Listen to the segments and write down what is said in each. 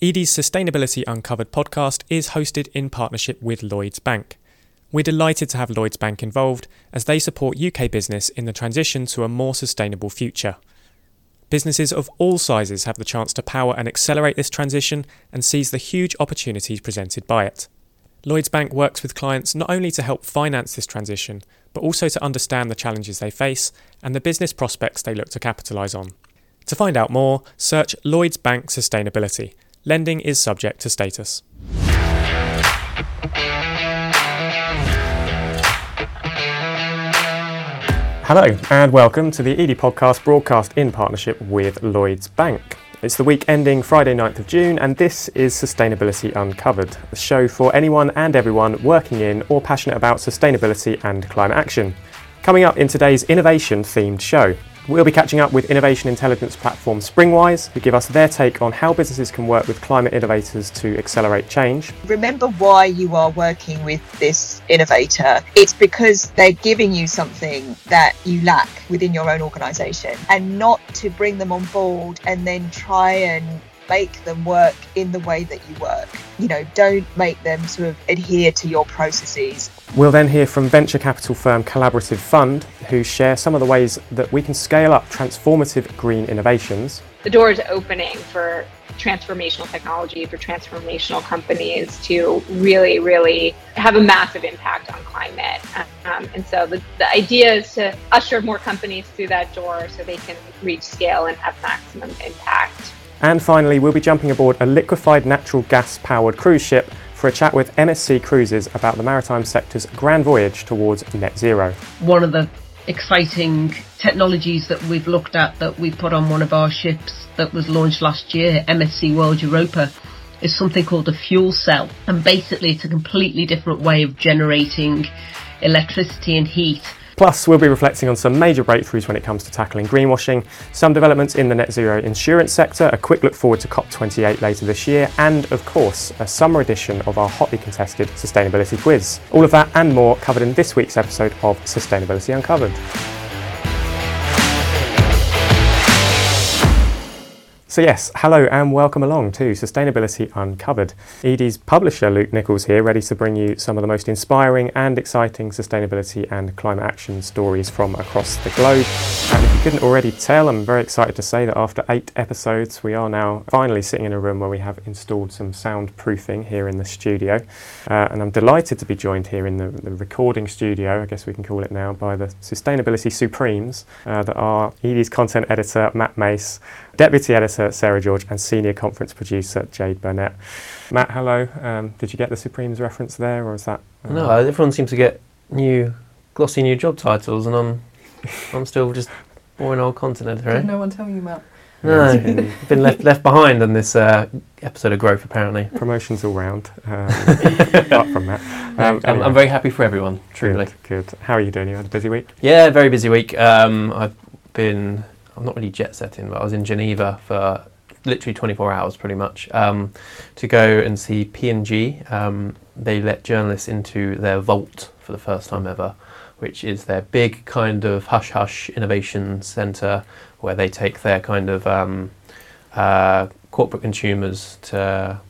Edie's Sustainability Uncovered podcast is hosted in partnership with Lloyds Bank. We're delighted to have Lloyds Bank involved as they support UK business in the transition to a more sustainable future. Businesses of all sizes have the chance to power and accelerate this transition and seize the huge opportunities presented by it. Lloyds Bank works with clients not only to help finance this transition, but also to understand the challenges they face and the business prospects they look to capitalise on. To find out more, search Lloyds Bank Sustainability lending is subject to status. Hello, and welcome to the Edie podcast broadcast in partnership with Lloyds Bank. It's the week ending Friday, 9th of June, and this is Sustainability Uncovered, a show for anyone and everyone working in or passionate about sustainability and climate action. Coming up in today's innovation themed show, We'll be catching up with innovation intelligence platform Springwise, who give us their take on how businesses can work with climate innovators to accelerate change. Remember why you are working with this innovator. It's because they're giving you something that you lack within your own organisation and not to bring them on board and then try and make them work in the way that you work. You know, don't make them sort of adhere to your processes. We'll then hear from venture capital firm Collaborative Fund, who share some of the ways that we can scale up transformative green innovations. The door is opening for transformational technology, for transformational companies to really, really have a massive impact on climate. Um, and so the, the idea is to usher more companies through that door so they can reach scale and have maximum impact. And finally, we'll be jumping aboard a liquefied natural gas powered cruise ship for a chat with MSC Cruises about the maritime sector's grand voyage towards net zero. One of the exciting technologies that we've looked at that we put on one of our ships that was launched last year, MSC World Europa, is something called a fuel cell. And basically, it's a completely different way of generating electricity and heat Plus, we'll be reflecting on some major breakthroughs when it comes to tackling greenwashing, some developments in the net zero insurance sector, a quick look forward to COP28 later this year, and of course, a summer edition of our hotly contested sustainability quiz. All of that and more covered in this week's episode of Sustainability Uncovered. So, yes, hello and welcome along to Sustainability Uncovered. Edie's publisher, Luke Nichols, here, ready to bring you some of the most inspiring and exciting sustainability and climate action stories from across the globe. And if you couldn't already tell, I'm very excited to say that after eight episodes, we are now finally sitting in a room where we have installed some soundproofing here in the studio. Uh, and I'm delighted to be joined here in the, the, recording studio, I guess we can call it now, by the Sustainability Supremes uh, that are Edie's content editor, Matt Mace, deputy editor, Sarah George, and senior conference producer Jade Burnett. Matt, hello. Um, did you get the Supremes reference there, or is that? Uh, no, everyone seems to get new, glossy new job titles, and I'm, I'm still just boring old content editor. Did no one tell you, Matt? No, been left left behind on this uh, episode of Growth. Apparently, promotions all round. Um, apart from that, um, I'm, I'm, very happy for everyone. Truly, good, good. How are you doing? You had a busy week? Yeah, very busy week. Um, I've been I'm not really jet setting, but I was in Geneva for literally 24 hours pretty much um, to go and see P&G. Um, they let journalists into their vault for the first time ever, which is their big kind of hush hush innovation center where they take their kind of um, uh, corporate consumers to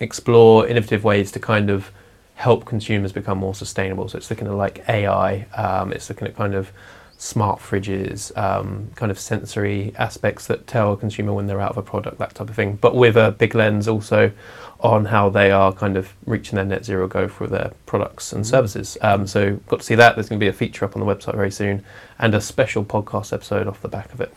explore innovative ways to kind of help consumers become more sustainable. So it's looking at like AI, um, it's looking at kind of smart fridges, um, kind of sensory aspects that tell a consumer when they're out of a product, that type of thing. But with a big lens also on how they are kind of reaching their net zero goal for their products and mm-hmm. services. Um, so got to see that. There's going to be a feature up on the website very soon, and a special podcast episode off the back of it.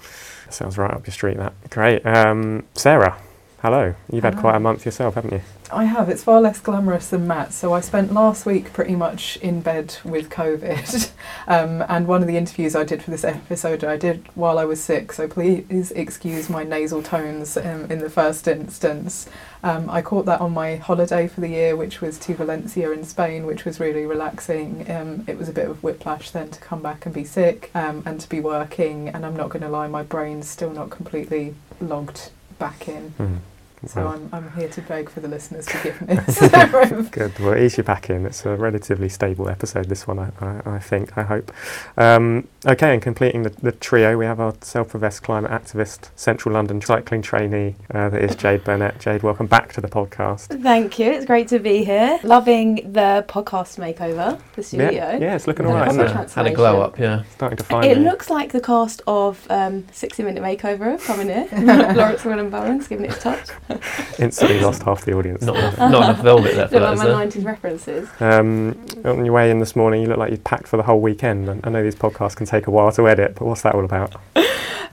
Sounds right up your street. That great, um, Sarah. Hello. You've Hello. had quite a month yourself, haven't you? I have. It's far less glamorous than Matt. So I spent last week pretty much in bed with COVID. um, and one of the interviews I did for this episode I did while I was sick. So please excuse my nasal tones um, in the first instance. Um, I caught that on my holiday for the year, which was to Valencia in Spain, which was really relaxing. Um, it was a bit of whiplash then to come back and be sick um, and to be working. And I'm not going to lie, my brain's still not completely logged back in. Mm. So Wow. I'm, I'm here to beg for the listeners' forgiveness. Good. Well, ease you back in. It's a relatively stable episode, this one, I, I, I think, I hope. Um, okay, and completing the, the trio, we have our self professed climate activist, Central London cycling trainee, uh, that is Jade Burnett. Jade, welcome back to the podcast. Thank you. It's great to be here. Loving the podcast makeover, the studio. Yeah, yeah, it's looking Yeah, all right, isn't proper it? Had a glow up, yeah. Starting to find It me. looks like the cast of um, 60 Minute Makeover coming here. Laurence Llewelyn-Bowen's giving it a touch. Instantly lost half the audience. Not enough, not enough velvet there for Look that, like is my there? 90s references. Um, on your way in this morning, you look like you'd packed for the whole weekend. And I know these podcasts can take a while to edit, but what's that all about?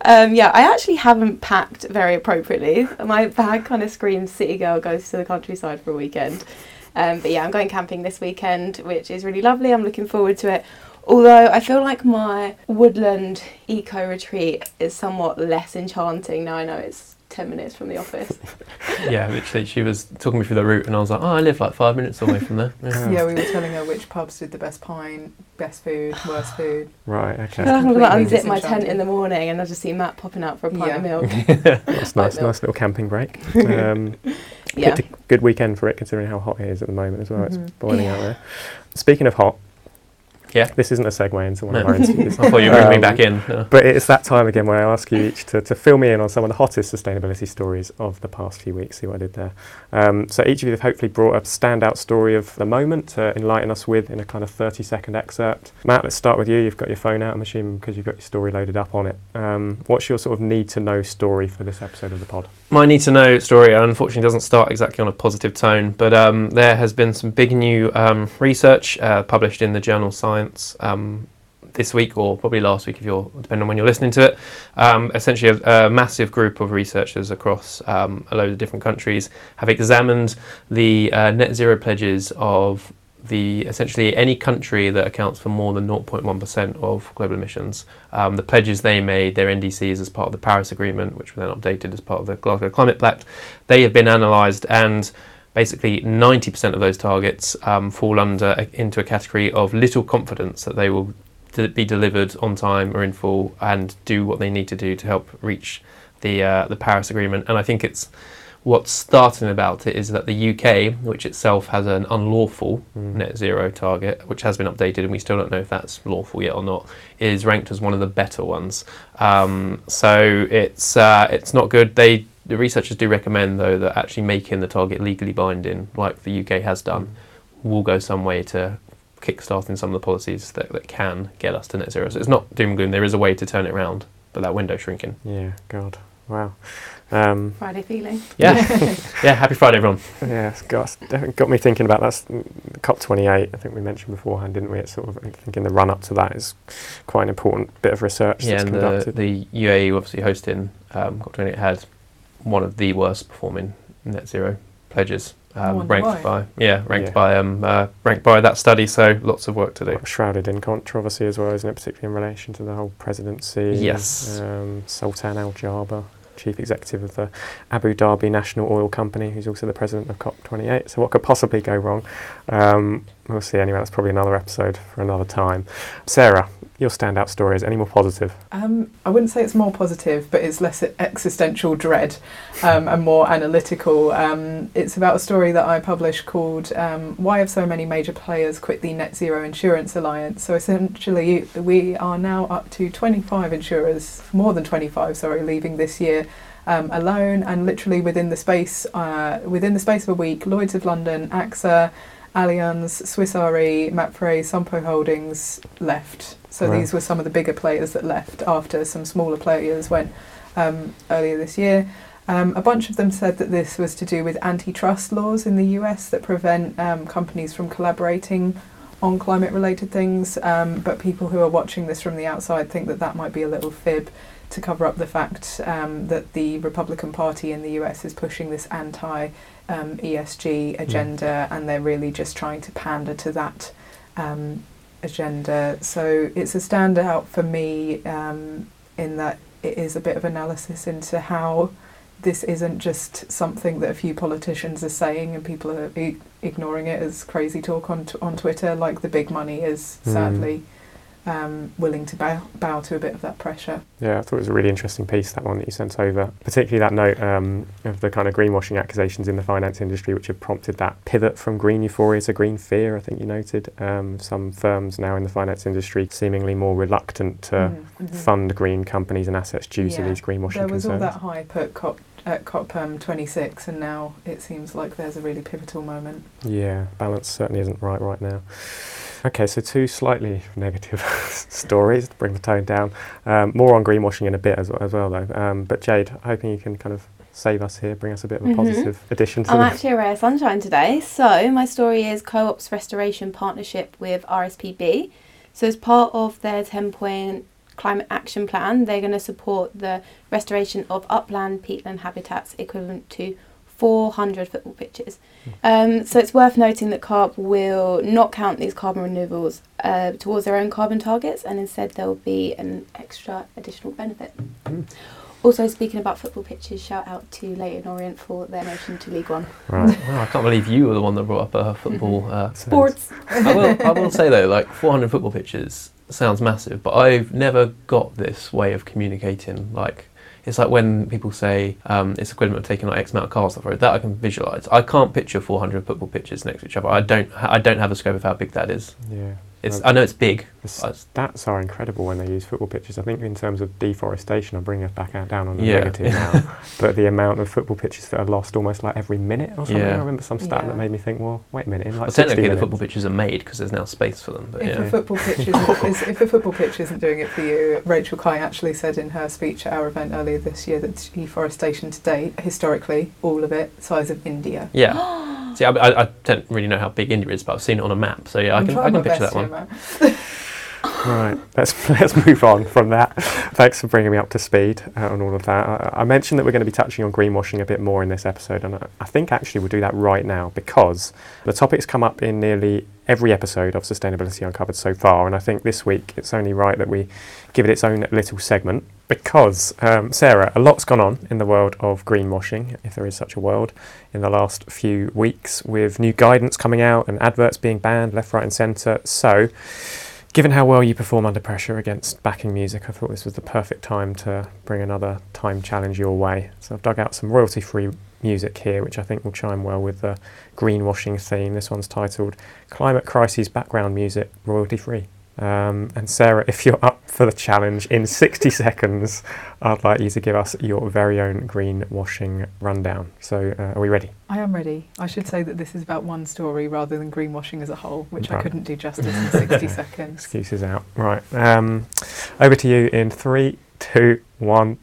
Um, yeah, I actually haven't packed very appropriately. My bag kind of screams city girl goes to the countryside for a weekend. Um, but yeah, I'm going camping this weekend, which is really lovely. I'm looking forward to it. Although I feel like my woodland eco retreat is somewhat less enchanting now I know it's 10 minutes from the office. Yeah, literally, she was talking me through the route, and I was like, oh, I live like five minutes away from there. Yeah. yeah, we were telling her which pubs did the best pine, best food, worst food. Right, I okay. feel I'm going to unzip my tent in the morning and I just see Matt popping out for a pint Yeah. of milk. That's nice, Milk. nice little camping break. Um, Yeah. good weekend for it, considering how hot it is at the moment as well. Mhm. It's boiling out there. Speaking of hot, Yeah. this isn't a segue into one of No. our interviews. I thought you were bringing me Um, back in. Yeah. But it's that time again where I ask you each to, to fill me in on some of the hottest sustainability stories of the past few weeks. See what I did there. Um, so each of you have hopefully brought a standout story of the moment to enlighten us with in a kind of 30 second excerpt. Matt, let's start with you. You've got your phone out, I'm assuming, because you've got your story loaded up on it. Um, what's your sort of need to know story for this episode of the pod? My need to know story unfortunately doesn't start exactly on a positive tone, but um, there has been some big new um, research uh, published in the journal Science um, this week, or probably last week, if you're depending on when you're listening to it. Um, essentially, a, a massive group of researchers across um, a load of different countries have examined the uh, net zero pledges of the essentially any country that accounts for more than 0.1% of global emissions. Um, the pledges they made, their NDCs as part of the Paris Agreement, which were then updated as part of the Glasgow Climate Pact, they have been analysed and basically 90% of those targets um, fall under a, into a category of little confidence that they will de- be delivered on time or in full and do what they need to do to help reach the uh, the Paris Agreement. And I think it's what's startling about it is that the UK, which itself has an unlawful Mm. net zero target, which has been updated, and we still don't know if that's lawful yet or not, is ranked as one of the better ones. Um, so it's uh, it's not good. They the researchers do recommend though that actually making the target legally binding, like the UK has done, will go some way to kickstarting some of the policies that, that can get us to net zero. So it's not doom and gloom. There is a way to turn it around, but that window's shrinking. Yeah, God. Wow. Um, Friday feeling. Yeah, yeah. Happy Friday, everyone. Yeah, it's got, it's definitely got me thinking about that. COP28, I think we mentioned beforehand, didn't we? It's sort of, I think in the run up to that is quite an important bit of research Yeah, that's and the, conducted. the UAE obviously hosting um, COP28 had one of the worst performing net zero pledges, um, ranked why. by yeah, ranked Yeah. by um, uh, ranked by that study. So lots of work to do. Shrouded in controversy as well, isn't it? Particularly in relation to the whole presidency. Yes. Um, Sultan Al Jaber, chief executive of the Abu Dhabi National Oil Company, who's also the president of COP28. So, what could possibly go wrong? Um, we'll see. Anyway, that's probably another episode for another time. Sarah, your standout story is any more positive? Um, I wouldn't say it's more positive, but it's less existential dread um, and more analytical. Um, it's about a story that I published called um, Why Have So Many Major Players Quit the Net Zero Insurance Alliance? So essentially, we are now up to 25 insurers, more than 25, sorry, leaving this year. Um, alone and literally within the space uh, within the space of a week, Lloyd's of London, AXA, Allianz, Swiss Re, Mapfre, Sompo Holdings left. So Right. these were some of the bigger players that left after some smaller players went um, earlier this year. Um, a bunch of them said that this was to do with antitrust laws in the US that prevent um, companies from collaborating on climate related things. Um, but people who are watching this from the outside think that that might be a little fib to cover up the fact um, that the Republican Party in the US is pushing this anti um, ESG agenda and they're really just trying to pander to that um, agenda. So it's a standout for me um, in that it is a bit of analysis into how this isn't just something that a few politicians are saying and people are ignoring it as crazy talk on t- on Twitter, like the big money is Mm. Um, willing to bow, bow to a bit of that pressure. Yeah, I thought it was a really interesting piece, that one that you sent over, particularly that note um, of the kind of greenwashing accusations in the finance industry, which have prompted that pivot from green euphoria to green fear, I think you noted. Um, some firms now in the finance industry seemingly more reluctant to Mm, mhm. fund green companies and assets due to these greenwashing There was concerns. all that hype at COP, at COP um, 26, and now it seems like there's a really pivotal moment. Yeah, balance certainly isn't right right now. Okay, so two slightly negative stories to bring the tone down. Um, more on greenwashing in a bit as, as well, though. Um, but Jade, hoping you can kind of save us here, bring us a bit of a Mhm. positive addition to I'm actually a rare sunshine today. So my story is Co-op's restoration partnership with RSPB. So as part of their 10-point climate action plan, they're going to support the restoration of upland peatland habitats equivalent to 400 football pitches. Um, so it's worth noting that Co-op will not count these carbon removals uh, towards their own carbon targets, and instead there will be an extra additional benefit. Mm. Also, speaking about football pitches, shout out to Leyton Orient for their motion to League One. Right. Wow, I can't believe you were the one that brought up uh, football. Uh, Sports. I will. I will say though, like 400 football pitches sounds massive, but I've never got this way of communicating. Like, it's like when people say um, it's equivalent of taking like X amount of cars off the road. That I can visualize. I can't picture 400 football pitches next to each other. I don't. I don't have a scope of how big that is. Yeah. It's. I know it's big. The stats are incredible when they use football pitches. I think in terms of deforestation, I'm bringing us back out down on the Yeah. negative now. but the amount of football pitches that are lost almost like every minute or something. Yeah. I remember some stat Yeah. that made me think, well, wait a minute, in like Well, 60 technically, the football pitches are made because there's now space for them. But If yeah. a football pitch isn't, if a football pitch isn't doing it for you, Rachel Kyte actually said in her speech at our event earlier this year that deforestation to date, historically, all of it, size of India. Yeah. See, I, I, I don't really know how big India is, but I've seen it on a map, so yeah, I I'm can, I can picture that one. Right, let's let's move on from that. Thanks for bringing me up to speed uh, on all of that. I, I mentioned that we're going to be touching on greenwashing a bit more in this episode, and I, I think actually we'll do that right now because the topic's come up in nearly every episode of Sustainability Uncovered so far, and I think this week it's only right that we give it its own little segment because um, Sarah, a lot's gone on in the world of greenwashing, if there is such a world, in the last few weeks with new guidance coming out and adverts being banned left, right, and centre. So. Given how well you perform under pressure against backing music, I thought this was the perfect time to bring another time challenge your way. So I've dug out some royalty free music here, which I think will chime well with the greenwashing theme. This one's titled Climate Crisis Background Music Royalty Free. Um, and Sarah, if you're up for the challenge, in 60 seconds, I'd like you to give us your very own greenwashing rundown. So, uh, are we ready? I am ready. I should say that this is about one story rather than greenwashing as a whole, which I couldn't do justice in 60 seconds. Excuses out. Right. Um, over to you in three, two, one.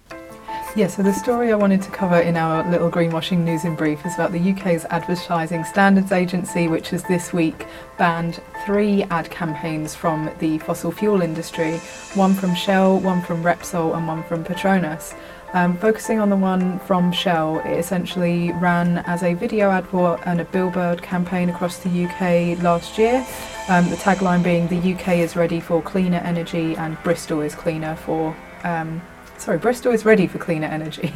Yeah, so the story I wanted to cover in our little greenwashing news in brief is about the UK's Advertising Standards Agency, which has this week banned three ad campaigns from the fossil fuel industry one from Shell, one from Repsol, and one from Petronas. Um, focusing on the one from Shell, it essentially ran as a video advert and a billboard campaign across the UK last year. Um, the tagline being "The UK is ready for cleaner energy and Bristol is cleaner for." Um, sorry, Bristol is ready for cleaner energy.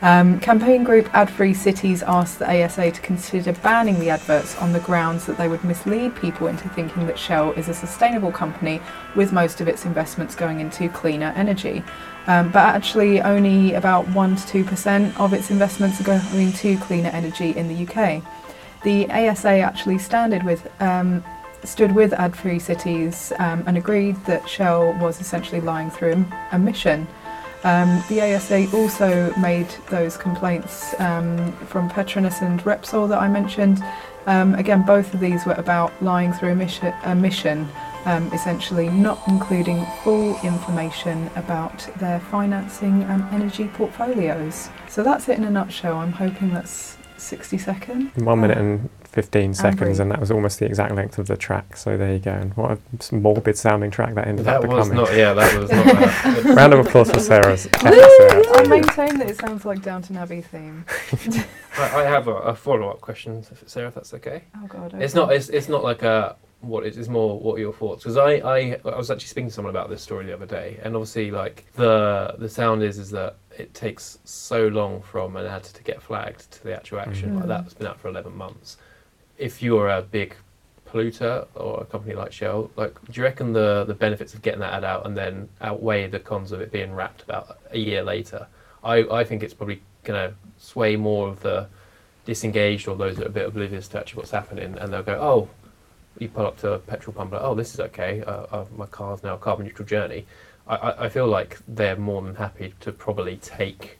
Um, campaign group Ad Free Cities asked the ASA to consider banning the adverts on the grounds that they would mislead people into thinking that Shell is a sustainable company with most of its investments going into cleaner energy. Um, but actually, only about 1 to 2% of its investments are going to cleaner energy in the UK. The ASA actually with um, stood with Ad Free Cities um, and agreed that Shell was essentially lying through a mission. Um, the ASA also made those complaints um, from Petronas and Repsol that I mentioned. Um, again, both of these were about lying through a mission, um, essentially not including full information about their financing and energy portfolios. So that's it in a nutshell. I'm hoping that's 60 seconds. One minute and 15 seconds, brief. and that was almost the exact length of the track. So there you go. And what a morbid sounding track that ended up That was becoming. not. Yeah, that was not. Round of applause for Sarah's. I maintain that it sounds like Downton Abbey theme. I, I have a, a follow-up question, Sarah, if that's okay. Oh god. It's not. It's, it's not like a what it is more what are your thoughts because I, I I was actually speaking to someone about this story the other day and obviously like the the sound is is that it takes so long from an ad to get flagged to the actual action Mm. like that's been out for 11 months if you're a big polluter or a company like Shell, like, do you reckon the the benefits of getting that ad out and then outweigh the cons of it being wrapped about a year later? I, I think it's probably going to sway more of the disengaged or those that are a bit oblivious to actually what's happening, and they'll go, oh, you pull up to a petrol pump, like, oh, this is okay. Uh, uh, my car's now a carbon neutral journey. I, I, I feel like they're more than happy to probably take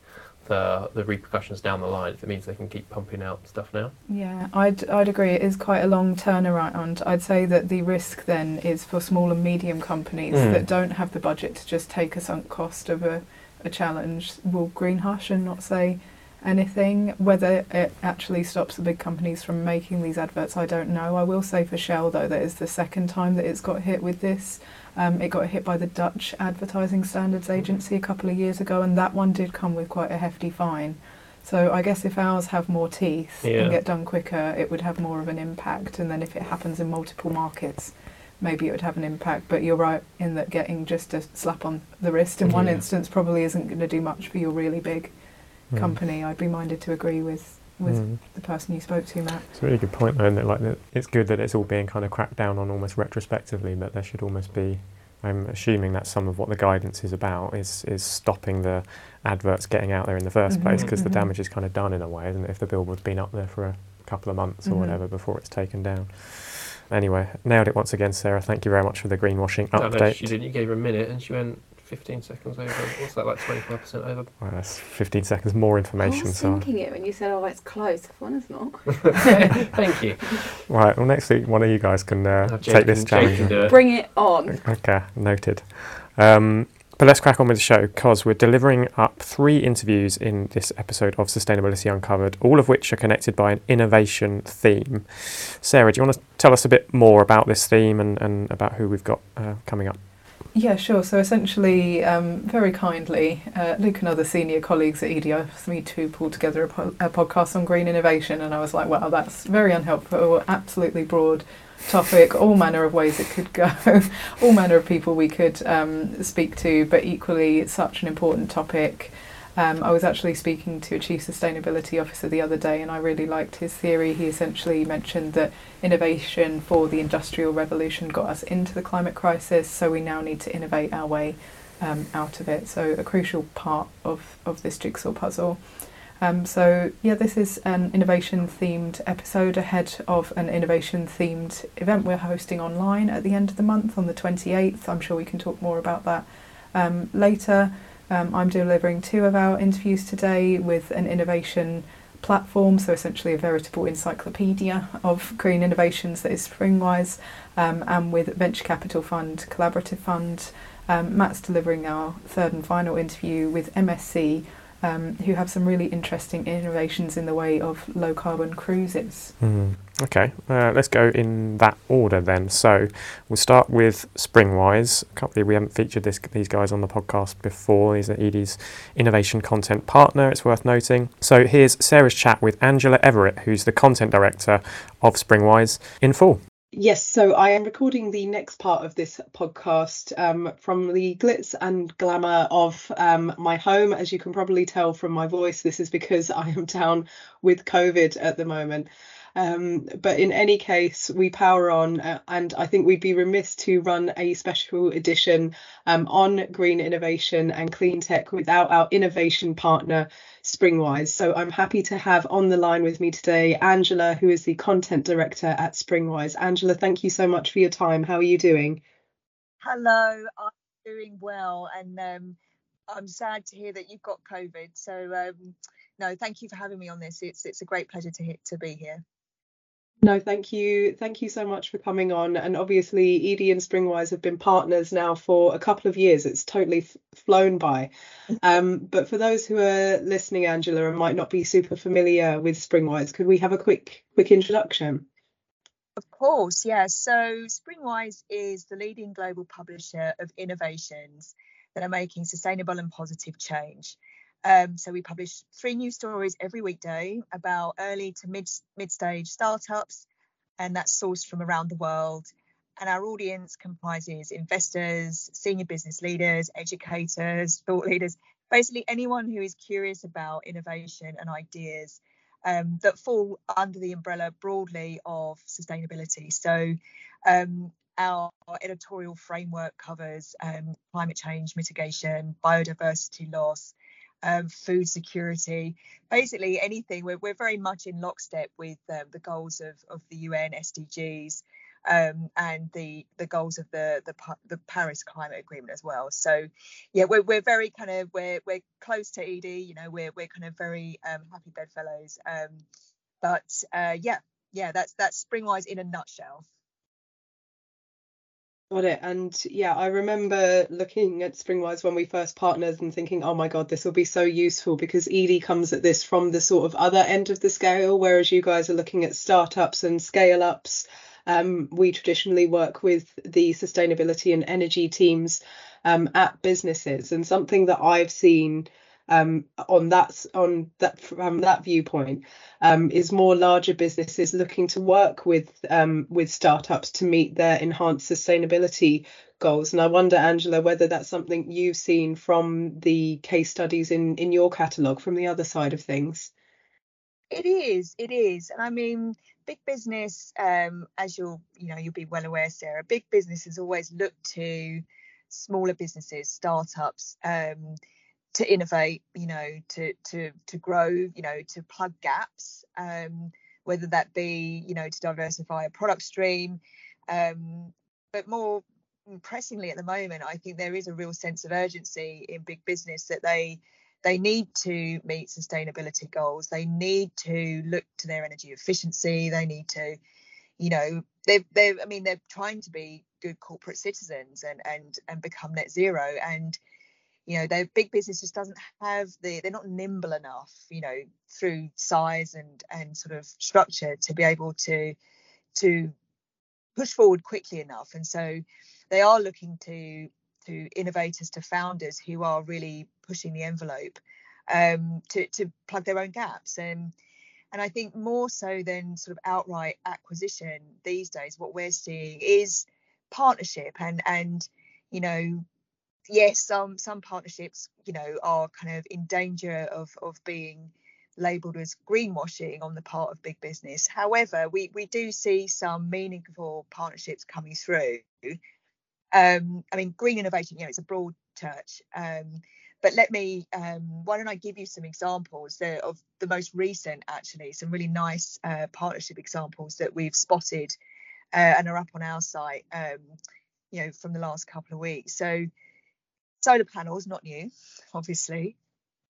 the the repercussions down the line if it means they can keep pumping out stuff now. Yeah, I'd I'd agree. It is quite a long turnaround. I'd say that the risk then is for small and medium companies Mm. that don't have the budget to just take a sunk cost of a, a challenge will green hush and not say anything. Whether it actually stops the big companies from making these adverts, I don't know. I will say for Shell though that it's the second time that it's got hit with this. Um, it got hit by the Dutch Advertising Standards Agency a couple of years ago, and that one did come with quite a hefty fine. So I guess if ours have more teeth Yeah. and get done quicker, it would have more of an impact. And then if it happens in multiple markets, maybe it would have an impact. But you're right in that getting just a slap on the wrist in one Yeah. instance probably isn't going to do much for your really big Mm. company. I'd be minded to agree with with Mm. the person you spoke to, Matt. It's a really good point, though, isn't it? Like, that it's good that it's all being kind of cracked down on almost retrospectively, but there should almost be. I'm assuming that some of what the guidance is about is is stopping the adverts getting out there in the 1st Mhm, place because the mhm. damage is kind of done in a way, isn't it? If the billboard's been up there for a couple of months or Mhm. whatever before it's taken down. Anyway, nailed it once again, Sarah. Thank you very much for the greenwashing I know update. she didn't. You gave her a minute, and she went 15 seconds over. What's that like? 25% over. Well, that's 15 seconds more information. I information. was So, thinking it when you said, "Oh, it's close." If one is not. Thank you. right. Well, next week one of you guys can uh, Now take this challenge. it. Bring it on. Okay, noted. Um, but let's crack on with the show because we're delivering up three interviews in this episode of Sustainability Uncovered, all of which are connected by an innovation theme. Sarah, do you want to tell us a bit more about this theme and, and about who we've got uh, coming up? Yeah, sure. So essentially, um, very kindly, uh, Luke and other senior colleagues at Edie me to pull together a, po- a podcast on green innovation, and I was like, wow, that's very unhelpful, absolutely broad topic, all manner of ways it could go, all manner of people we could um, speak to, but equally, it's such an important topic. Um, I was actually speaking to a chief sustainability officer the other day, and I really liked his theory. He essentially mentioned that innovation for the industrial revolution got us into the climate crisis, so we now need to innovate our way um, out of it. So, a crucial part of, of this jigsaw puzzle. Um, so, yeah, this is an innovation themed episode ahead of an innovation themed event we're hosting online at the end of the month on the 28th. I'm sure we can talk more about that um, later. Um, I'm delivering two of our interviews today with an innovation platform, so essentially a veritable encyclopedia of green innovations that is Springwise, um, and with Venture Capital Fund, Collaborative Fund. Um, Matt's delivering our third and final interview with MSC, um, who have some really interesting innovations in the way of low carbon cruises. Hmm. Okay, uh, let's go in that order then. So we'll start with Springwise. I we haven't featured this, these guys on the podcast before. He's Edie's innovation content partner, it's worth noting. So here's Sarah's chat with Angela Everett, who's the content director of Springwise, in full. Yes, so I am recording the next part of this podcast um, from the glitz and glamour of um, my home. As you can probably tell from my voice, this is because I am down with COVID at the moment. Um, but in any case, we power on, uh, and I think we'd be remiss to run a special edition um, on green innovation and clean tech without our innovation partner, Springwise. So I'm happy to have on the line with me today Angela, who is the content director at Springwise. Angela, thank you so much for your time. How are you doing? Hello, I'm doing well, and um, I'm sad to hear that you've got COVID. So um, no, thank you for having me on this. It's it's a great pleasure to he- to be here. No, thank you. Thank you so much for coming on. And obviously, Edie and Springwise have been partners now for a couple of years. It's totally f- flown by. Um, but for those who are listening, Angela, and might not be super familiar with Springwise, could we have a quick quick introduction? Of course, yeah. So Springwise is the leading global publisher of innovations that are making sustainable and positive change. Um, so we publish three new stories every weekday about early to mid mid stage startups, and that's sourced from around the world. And our audience comprises investors, senior business leaders, educators, thought leaders, basically anyone who is curious about innovation and ideas. um, that fall under the umbrella broadly of sustainability. So, um, our editorial framework covers um, climate change mitigation, biodiversity loss, um, food security, basically anything. We're, we're very much in lockstep with uh, the goals of, of the UN SDGs um, and the the goals of the, the the Paris Climate Agreement as well. So yeah, we're, we're very kind of we're we're close to Edie. You know, we're we're kind of very um, happy bedfellows. Um, but uh, yeah, yeah, that's that's Springwise in a nutshell. Got it. And yeah, I remember looking at Springwise when we first partnered and thinking, oh my God, this will be so useful because Edie comes at this from the sort of other end of the scale, whereas you guys are looking at startups and scale ups. Um, we traditionally work with the sustainability and energy teams um, at businesses, and something that I've seen um, on that on that from that viewpoint um, is more larger businesses looking to work with um, with startups to meet their enhanced sustainability goals. And I wonder, Angela, whether that's something you've seen from the case studies in in your catalogue from the other side of things. It is, it is, and I mean, big business, um, as you'll you know you'll be well aware, Sarah. Big businesses always look to smaller businesses, startups. Um, to innovate, you know, to to to grow, you know, to plug gaps, um, whether that be, you know, to diversify a product stream. Um, but more pressingly at the moment, I think there is a real sense of urgency in big business that they they need to meet sustainability goals. They need to look to their energy efficiency. They need to, you know, they they I mean they're trying to be good corporate citizens and and and become net zero and you know their big business just doesn't have the they're not nimble enough you know through size and and sort of structure to be able to to push forward quickly enough. And so they are looking to to innovators to founders who are really pushing the envelope um, to to plug their own gaps. And and I think more so than sort of outright acquisition these days, what we're seeing is partnership and and you know yes, some some partnerships, you know, are kind of in danger of of being labelled as greenwashing on the part of big business. However, we we do see some meaningful partnerships coming through. Um, I mean, green innovation, you know, it's a broad church. Um, but let me, um, why don't I give you some examples of the most recent, actually, some really nice uh, partnership examples that we've spotted uh, and are up on our site, um, you know, from the last couple of weeks. So solar panels, not new, obviously,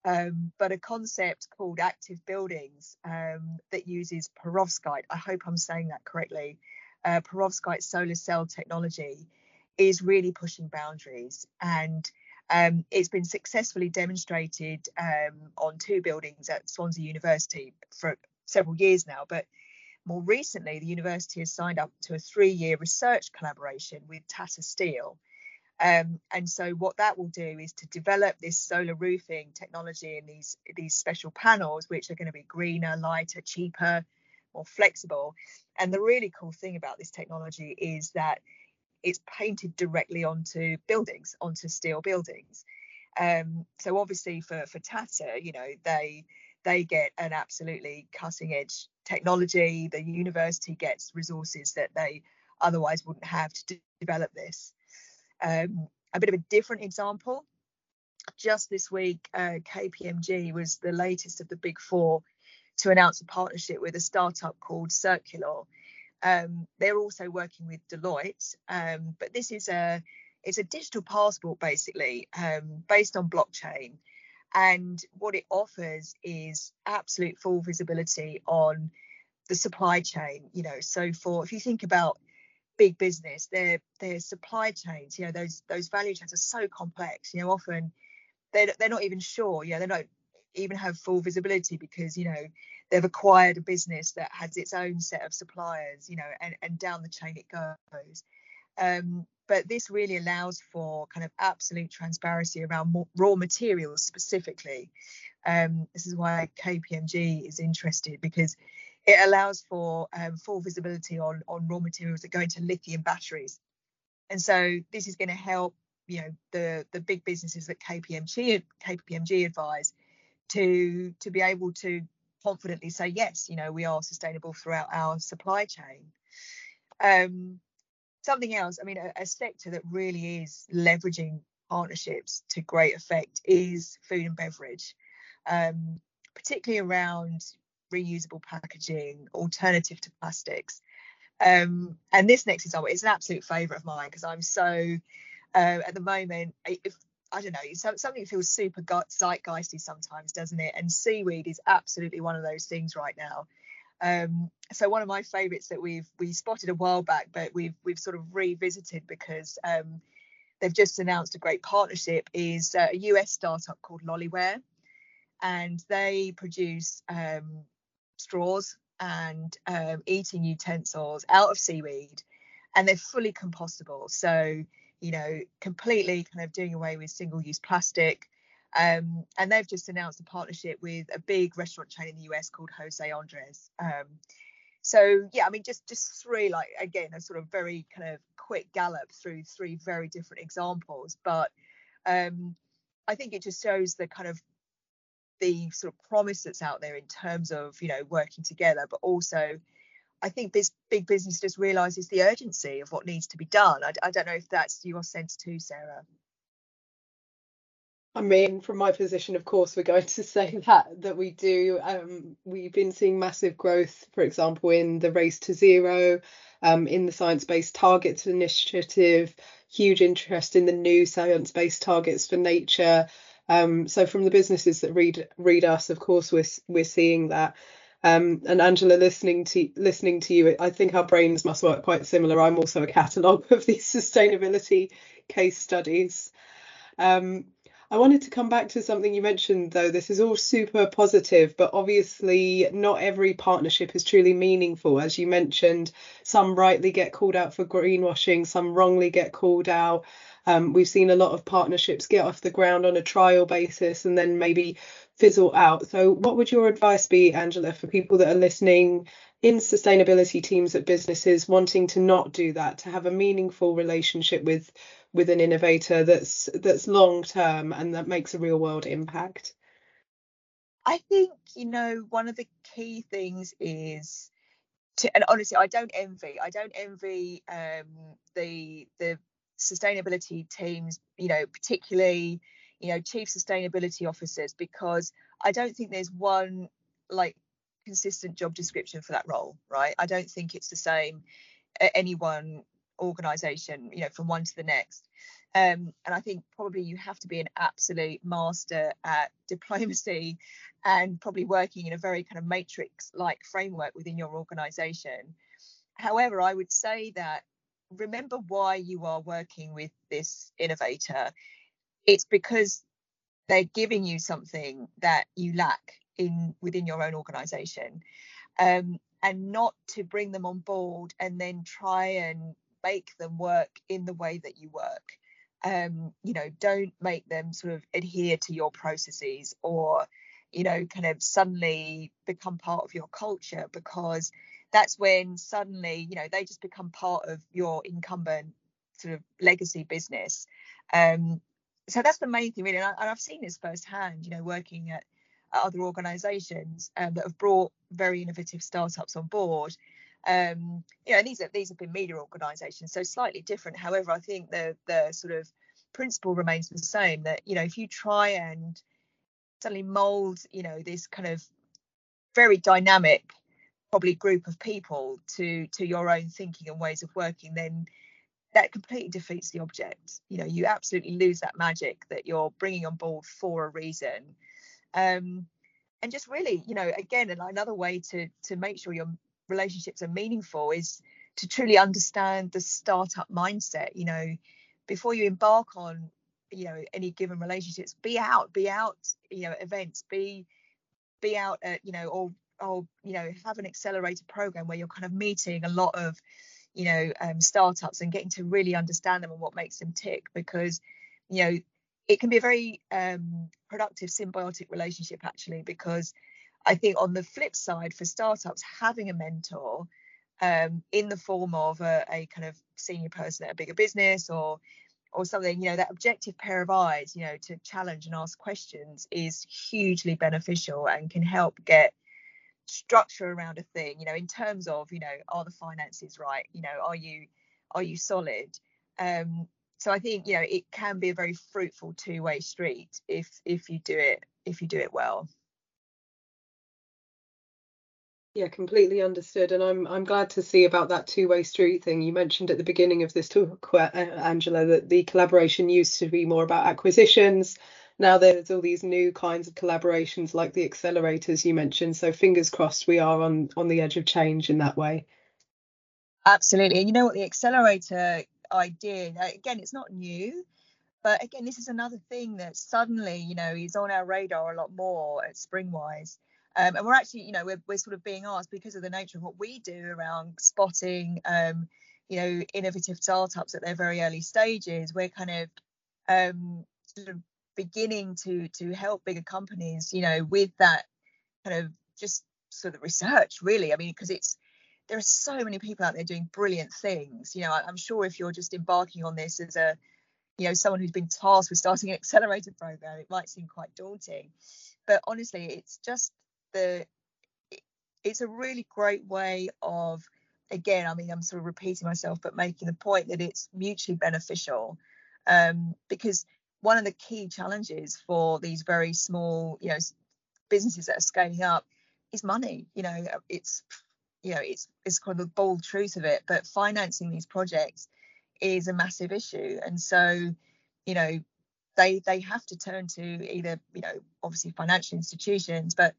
um, but a concept called active buildings um, that uses perovskite. I hope I'm saying that correctly. Uh, perovskite solar cell technology is really pushing boundaries and um, it's been successfully demonstrated um, on two buildings at Swansea University for several years now. But more recently, the university has signed up to a three year research collaboration with Tata Steel um, and so what that will do is to develop this solar roofing technology and these these special panels, which are going to be greener, lighter, cheaper, more flexible. And the really cool thing about this technology is that it's painted directly onto buildings, onto steel buildings. Um, so obviously for for Tata, you know, they they get an absolutely cutting edge technology. The university gets resources that they otherwise wouldn't have to develop this. Um, a bit of a different example. Just this week, uh, KPMG was the latest of the big four to announce a partnership with a startup called Circulor. Um, they're also working with Deloitte, um, but this is a it's a digital passport basically um, based on blockchain, and what it offers is absolute full visibility on the supply chain. You know, so for if you think about big business their their supply chains you know those those value chains are so complex you know often they're, they're not even sure you know they don't even have full visibility because you know they've acquired a business that has its own set of suppliers you know and, and down the chain it goes. Um, but this really allows for kind of absolute transparency around raw materials specifically. Um, this is why kpmg is interested because it allows for um, full visibility on, on raw materials that go into lithium batteries. And so this is going to help, you know, the, the big businesses that KPMG, KPMG advise to, to be able to confidently say yes, you know, we are sustainable throughout our supply chain. Um, something else, I mean, a, a sector that really is leveraging partnerships to great effect is food and beverage, um, particularly around reusable packaging, alternative to plastics. Um, and this next example is an absolute favourite of mine because I'm so uh, at the moment. If I don't know, something feels super zeitgeisty sometimes, doesn't it? And seaweed is absolutely one of those things right now. Um, so one of my favourites that we've we spotted a while back, but we've we've sort of revisited because um, they've just announced a great partnership is uh, a US startup called Loliware, and they produce um, straws and um, eating utensils out of seaweed, and they're fully compostable. So you know, completely kind of doing away with single-use plastic. Um, and they've just announced a partnership with a big restaurant chain in the US called Jose Andres. Um, so yeah, I mean, just just three like again a sort of very kind of quick gallop through three very different examples, but um, I think it just shows the kind of the sort of promise that's out there in terms of you know working together, but also I think this big business just realizes the urgency of what needs to be done. I, I don't know if that's your sense too, Sarah. I mean, from my position, of course, we're going to say that that we do. Um, we've been seeing massive growth, for example, in the race to zero, um, in the science-based targets initiative, huge interest in the new science-based targets for nature. Um, so from the businesses that read read us, of course, we're we're seeing that. Um, and Angela, listening to listening to you, I think our brains must work quite similar. I'm also a catalogue of these sustainability case studies. Um, I wanted to come back to something you mentioned, though. This is all super positive, but obviously, not every partnership is truly meaningful. As you mentioned, some rightly get called out for greenwashing, some wrongly get called out. Um, we've seen a lot of partnerships get off the ground on a trial basis and then maybe fizzle out. So, what would your advice be, Angela, for people that are listening in sustainability teams at businesses wanting to not do that, to have a meaningful relationship with with an innovator that's that's long term and that makes a real world impact? I think you know one of the key things is to, and honestly, I don't envy. I don't envy um, the the sustainability teams. You know, particularly you know chief sustainability officers because I don't think there's one like consistent job description for that role. Right? I don't think it's the same at any one organization you know from one to the next um, and i think probably you have to be an absolute master at diplomacy and probably working in a very kind of matrix like framework within your organization however i would say that remember why you are working with this innovator it's because they're giving you something that you lack in within your own organization um, and not to bring them on board and then try and make them work in the way that you work. Um, you know, don't make them sort of adhere to your processes or, you know, kind of suddenly become part of your culture because that's when suddenly, you know, they just become part of your incumbent sort of legacy business. Um, so that's the main thing, really. And, I, have seen this firsthand, you know, working at, at other organizations um, that have brought very innovative startups on board um, you know, and these are these have been media organisations, so slightly different. However, I think the the sort of principle remains the same. That you know, if you try and suddenly mould, you know, this kind of very dynamic, probably group of people to to your own thinking and ways of working, then that completely defeats the object. You know, you absolutely lose that magic that you're bringing on board for a reason. Um, and just really, you know, again, another way to to make sure you're relationships are meaningful is to truly understand the startup mindset you know before you embark on you know any given relationships be out be out you know events be be out at you know or or you know have an accelerated program where you're kind of meeting a lot of you know um, startups and getting to really understand them and what makes them tick because you know it can be a very um, productive symbiotic relationship actually because I think on the flip side, for startups, having a mentor um, in the form of a, a, kind of senior person at a bigger business or or something, you know, that objective pair of eyes, you know, to challenge and ask questions is hugely beneficial and can help get structure around a thing you know in terms of you know are the finances right? You know are you are you solid? Um so i think you know it can be a very fruitful two-way street if if you do it if you do it well. Yeah completely understood and i'm i'm glad to see about that two-way street thing. You mentioned at the beginning of this talk angela that the collaboration used to be more about acquisitions now there's all these new kinds of collaborations like the accelerators you mentioned so fingers crossed we are on on the edge of change in that way. Absolutely and you know what the accelerator idea again it's not new but again this is another thing that suddenly you know is on our radar a lot more at springwise. Um, and we're actually you know we're, we're sort of being asked because of the nature of what we do around spotting um, you know innovative startups at their very early stages we're kind of um, sort of beginning to to help bigger companies you know with that kind of just sort of research really. I mean because it's there are so many people out there doing brilliant things. You know I, i'm sure if you're just embarking on this as a you know someone who's been tasked with starting an accelerator program it might seem quite daunting. But honestly it's just the it's a really great way of again i mean i'm sort of repeating myself but making the point that it's mutually beneficial. Um, because one of the key challenges for these very small, you know, businesses that are scaling up is money. You know, it's you know, it's it's kind of the bold truth of it, but financing these projects is a massive issue. And so, you know, they they have to turn to either, you know, obviously financial institutions, but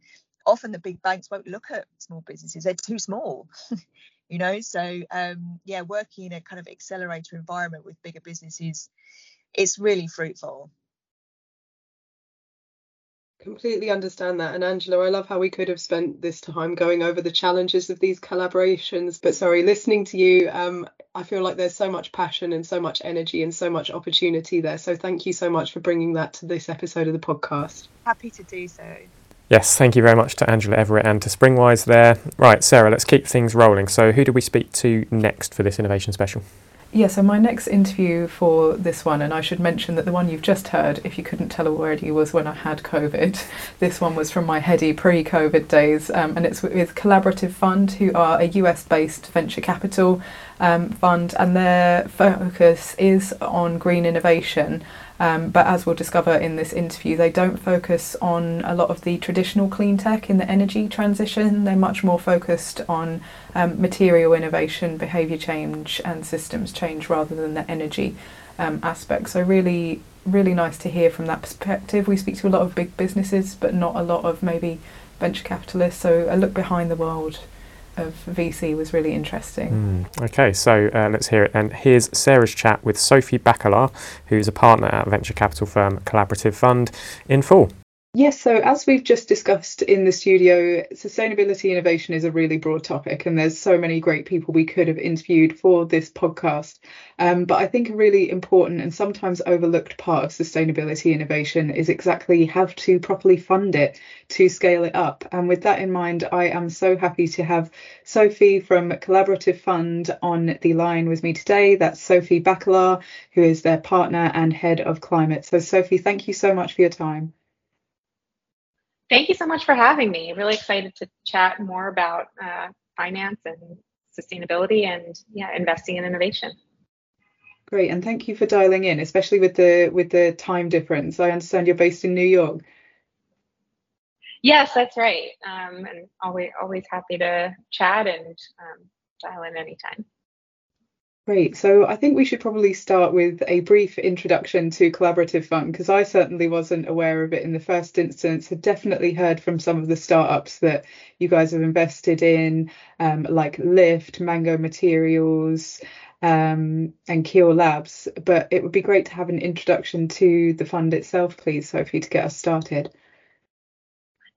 often the big banks won't look at small businesses. They're too small. you know, so um yeah, working in a kind of accelerator environment with bigger businesses it's really fruitful completely understand that and angela i love how we could have spent this time going over the challenges of these collaborations but sorry listening to you um, i feel like there's so much passion and so much energy and so much opportunity there so thank you so much for bringing that to this episode of the podcast happy to do so Yes, thank you very much to Angela Everett and to Springwise there. Right, Sarah, let's keep things rolling. So, who do we speak to next for this innovation special? Yeah, so my next interview for this one, and I should mention that the one you've just heard, if you couldn't tell already, was when I had COVID. This one was from my heady pre COVID days, um, and it's with Collaborative Fund, who are a US based venture capital um, fund, and their focus is on green innovation. Um, but as we'll discover in this interview, they don't focus on a lot of the traditional clean tech in the energy transition. They're much more focused on um, material innovation, behaviour change, and systems change rather than the energy um, aspect. So, really, really nice to hear from that perspective. We speak to a lot of big businesses, but not a lot of maybe venture capitalists. So, a look behind the world of VC was really interesting. Mm, okay, so uh, let's hear it. And here's Sarah's chat with Sophie Bakalar, who's a partner at venture capital firm Collaborative Fund, in full. Yes, so as we've just discussed in the studio, sustainability innovation is a really broad topic, and there's so many great people we could have interviewed for this podcast. Um, but I think a really important and sometimes overlooked part of sustainability innovation is exactly how to properly fund it to scale it up. And with that in mind, I am so happy to have Sophie from Collaborative Fund on the line with me today. That's Sophie Bakalar, who is their partner and head of climate. So, Sophie, thank you so much for your time. Thank you so much for having me. Really excited to chat more about uh, finance and sustainability and yeah, investing in innovation. Great, and thank you for dialing in, especially with the with the time difference. I understand you're based in New York. Yes, that's right. Um, and always always happy to chat and um, dial in anytime. Great. So I think we should probably start with a brief introduction to Collaborative Fund because I certainly wasn't aware of it in the first instance. Have definitely heard from some of the startups that you guys have invested in, um, like Lyft, Mango Materials, um, and Keel Labs. But it would be great to have an introduction to the fund itself, please, Sophie, to get us started.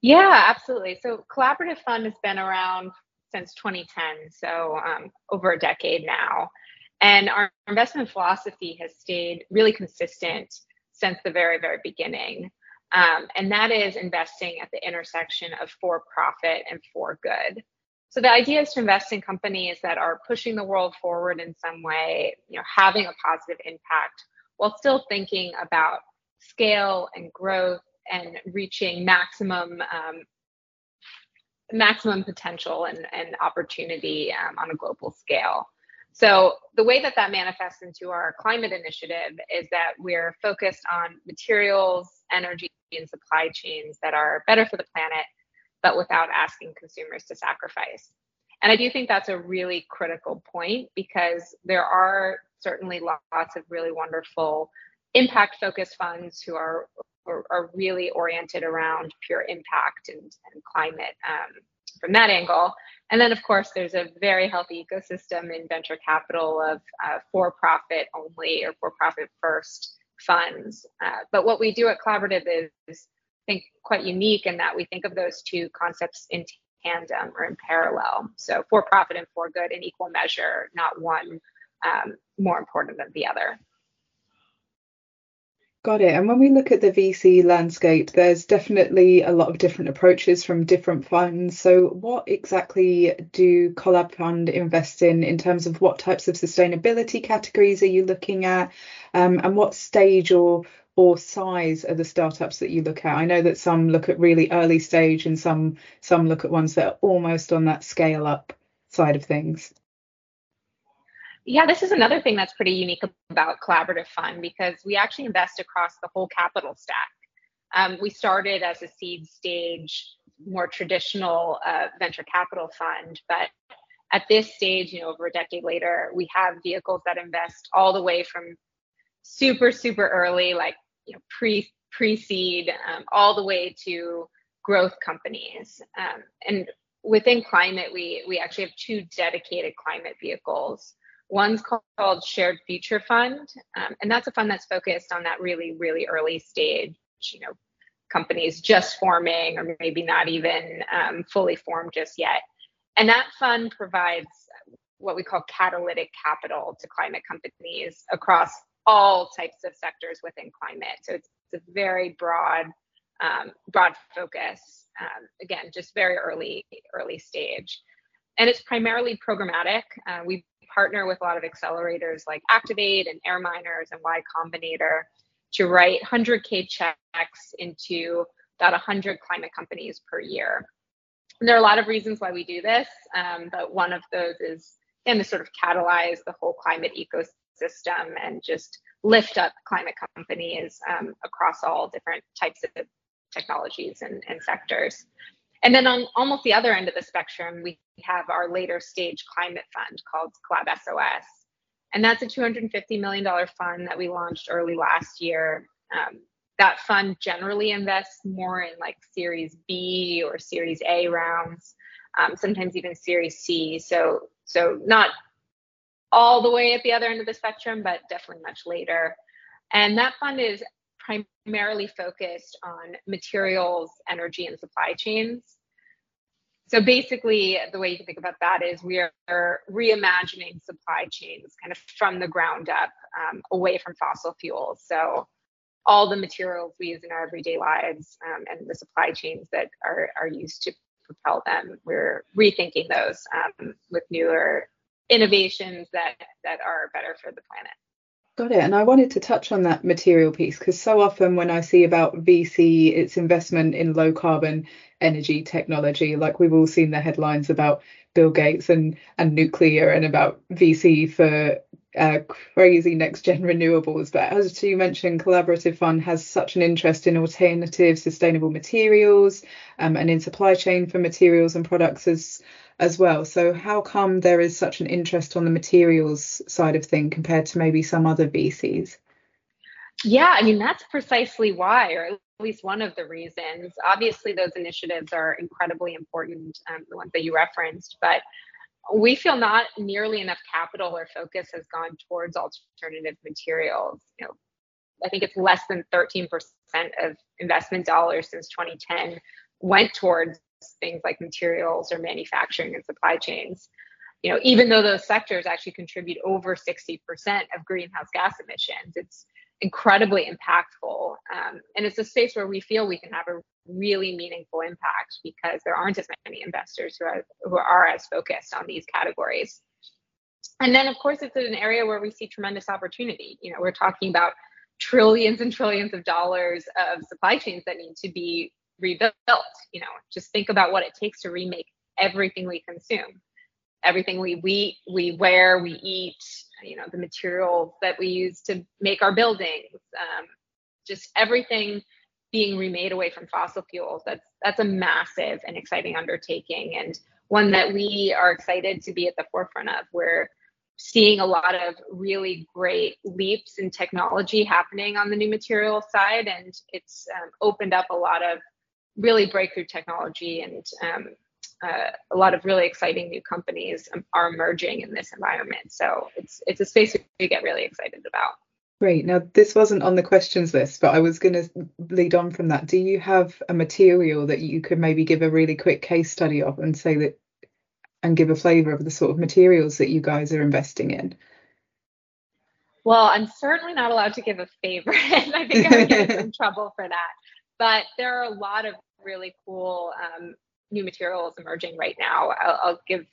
Yeah, absolutely. So Collaborative Fund has been around since 2010, so um, over a decade now. And our investment philosophy has stayed really consistent since the very, very beginning. Um, and that is investing at the intersection of for profit and for good. So the idea is to invest in companies that are pushing the world forward in some way, you know, having a positive impact while still thinking about scale and growth and reaching maximum um, maximum potential and, and opportunity um, on a global scale. So the way that that manifests into our climate initiative is that we're focused on materials, energy, and supply chains that are better for the planet, but without asking consumers to sacrifice. And I do think that's a really critical point because there are certainly lots of really wonderful impact focused funds who are, are, are really oriented around pure impact and, and climate um, from that angle. And then, of course, there's a very healthy ecosystem in venture capital of uh, for profit only or for profit first funds. Uh, but what we do at Collaborative is, I think, quite unique in that we think of those two concepts in tandem or in parallel. So, for profit and for good in equal measure, not one um, more important than the other. Got it. And when we look at the VC landscape, there's definitely a lot of different approaches from different funds. So, what exactly do Collab Fund invest in in terms of what types of sustainability categories are you looking at, um, and what stage or or size are the startups that you look at? I know that some look at really early stage, and some some look at ones that are almost on that scale up side of things. Yeah, this is another thing that's pretty unique about Collaborative Fund because we actually invest across the whole capital stack. Um, we started as a seed stage, more traditional uh, venture capital fund, but at this stage, you know, over a decade later, we have vehicles that invest all the way from super super early, like you know pre pre seed, um, all the way to growth companies. Um, and within climate, we we actually have two dedicated climate vehicles. One's called Shared Future Fund, um, and that's a fund that's focused on that really, really early stage, you know, companies just forming or maybe not even um, fully formed just yet. And that fund provides what we call catalytic capital to climate companies across all types of sectors within climate. So it's, it's a very broad, um, broad focus. Um, again, just very early, early stage and it's primarily programmatic. Uh, we partner with a lot of accelerators like Activate and Airminers and Y Combinator to write 100K checks into about 100 climate companies per year. And there are a lot of reasons why we do this, um, but one of those is and to sort of catalyze the whole climate ecosystem and just lift up climate companies um, across all different types of technologies and, and sectors. And then on almost the other end of the spectrum, we have our later stage climate fund called Collab SOS. And that's a $250 million fund that we launched early last year. Um, that fund generally invests more in like Series B or Series A rounds, um, sometimes even Series C. So, so not all the way at the other end of the spectrum, but definitely much later. And that fund is primarily focused on materials, energy, and supply chains. So basically, the way you can think about that is we are reimagining supply chains kind of from the ground up um, away from fossil fuels. So all the materials we use in our everyday lives um, and the supply chains that are, are used to propel them, we're rethinking those um, with newer innovations that, that are better for the planet. Got it. And I wanted to touch on that material piece because so often when I see about VC, it's investment in low carbon energy technology. Like we've all seen the headlines about Bill Gates and, and nuclear and about VC for uh, crazy next gen renewables. But as you mentioned, Collaborative Fund has such an interest in alternative sustainable materials um, and in supply chain for materials and products as as well. So how come there is such an interest on the materials side of thing compared to maybe some other VCs? Yeah, I mean that's precisely why, or at least one of the reasons. Obviously, those initiatives are incredibly important, um, the ones that you referenced, but we feel not nearly enough capital or focus has gone towards alternative materials. You know, I think it's less than 13% of investment dollars since 2010 went towards things like materials or manufacturing and supply chains. You know even though those sectors actually contribute over 60% of greenhouse gas emissions it's incredibly impactful. Um, and it's a space where we feel we can have a really meaningful impact because there aren't as many investors who are who are as focused on these categories. And then of course it's an area where we see tremendous opportunity. You know we're talking about trillions and trillions of dollars of supply chains that need to be rebuilt. You know, just think about what it takes to remake everything we consume, everything we we we wear, we eat. You know, the materials that we use to make our buildings, um, just everything being remade away from fossil fuels. That's that's a massive and exciting undertaking, and one that we are excited to be at the forefront of. We're seeing a lot of really great leaps in technology happening on the new material side, and it's um, opened up a lot of really breakthrough technology and um, uh, a lot of really exciting new companies are emerging in this environment. So it's it's a space we get really excited about. Great. Now, this wasn't on the questions list, but I was going to lead on from that. Do you have a material that you could maybe give a really quick case study of and say that and give a flavour of the sort of materials that you guys are investing in? Well, I'm certainly not allowed to give a favorite. I think I would get in trouble for that. But there are a lot of really cool um, new materials emerging right now. I'll, I'll, give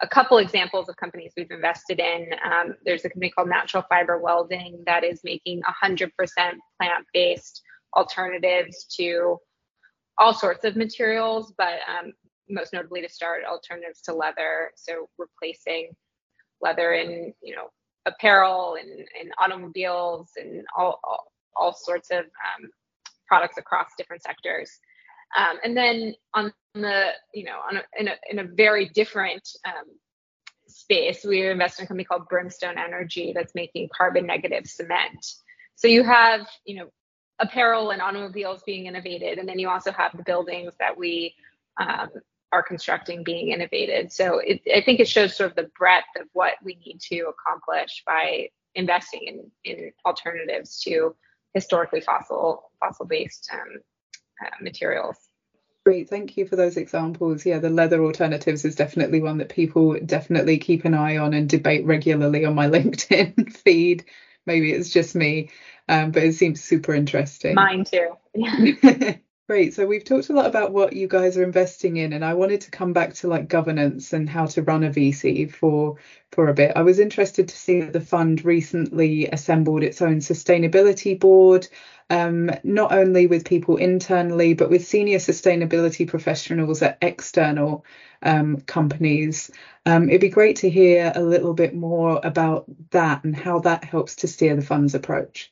a couple examples of companies we've invested in. Um, there's a company called Natural Fiber Welding that is making 100% plant based alternatives to all sorts of materials, but um, most notably to start alternatives to leather. So replacing leather in, you know, apparel and, and automobiles and all, all, all sorts of um, products across different sectors. Um, and then on the, you know, on a, in, a, in a very different um, space, we invest in a company called Brimstone Energy that's making carbon negative cement. So you have, you know, apparel and automobiles being innovated, and then you also have the buildings that we um, are constructing being innovated. So it, I think it shows sort of the breadth of what we need to accomplish by investing in, in alternatives to historically fossil fossil based um, uh, materials. Great, thank you for those examples. Yeah, the leather alternatives is definitely one that people definitely keep an eye on and debate regularly on my LinkedIn feed. Maybe it's just me, um, but it seems super interesting. Mine too. Great. So we've talked a lot about what you guys are investing in, and I wanted to come back to like governance and how to run a VC for for a bit. I was interested to see that the fund recently assembled its own sustainability board, um, not only with people internally, but with senior sustainability professionals at external um, companies. Um, it'd be great to hear a little bit more about that and how that helps to steer the fund's approach.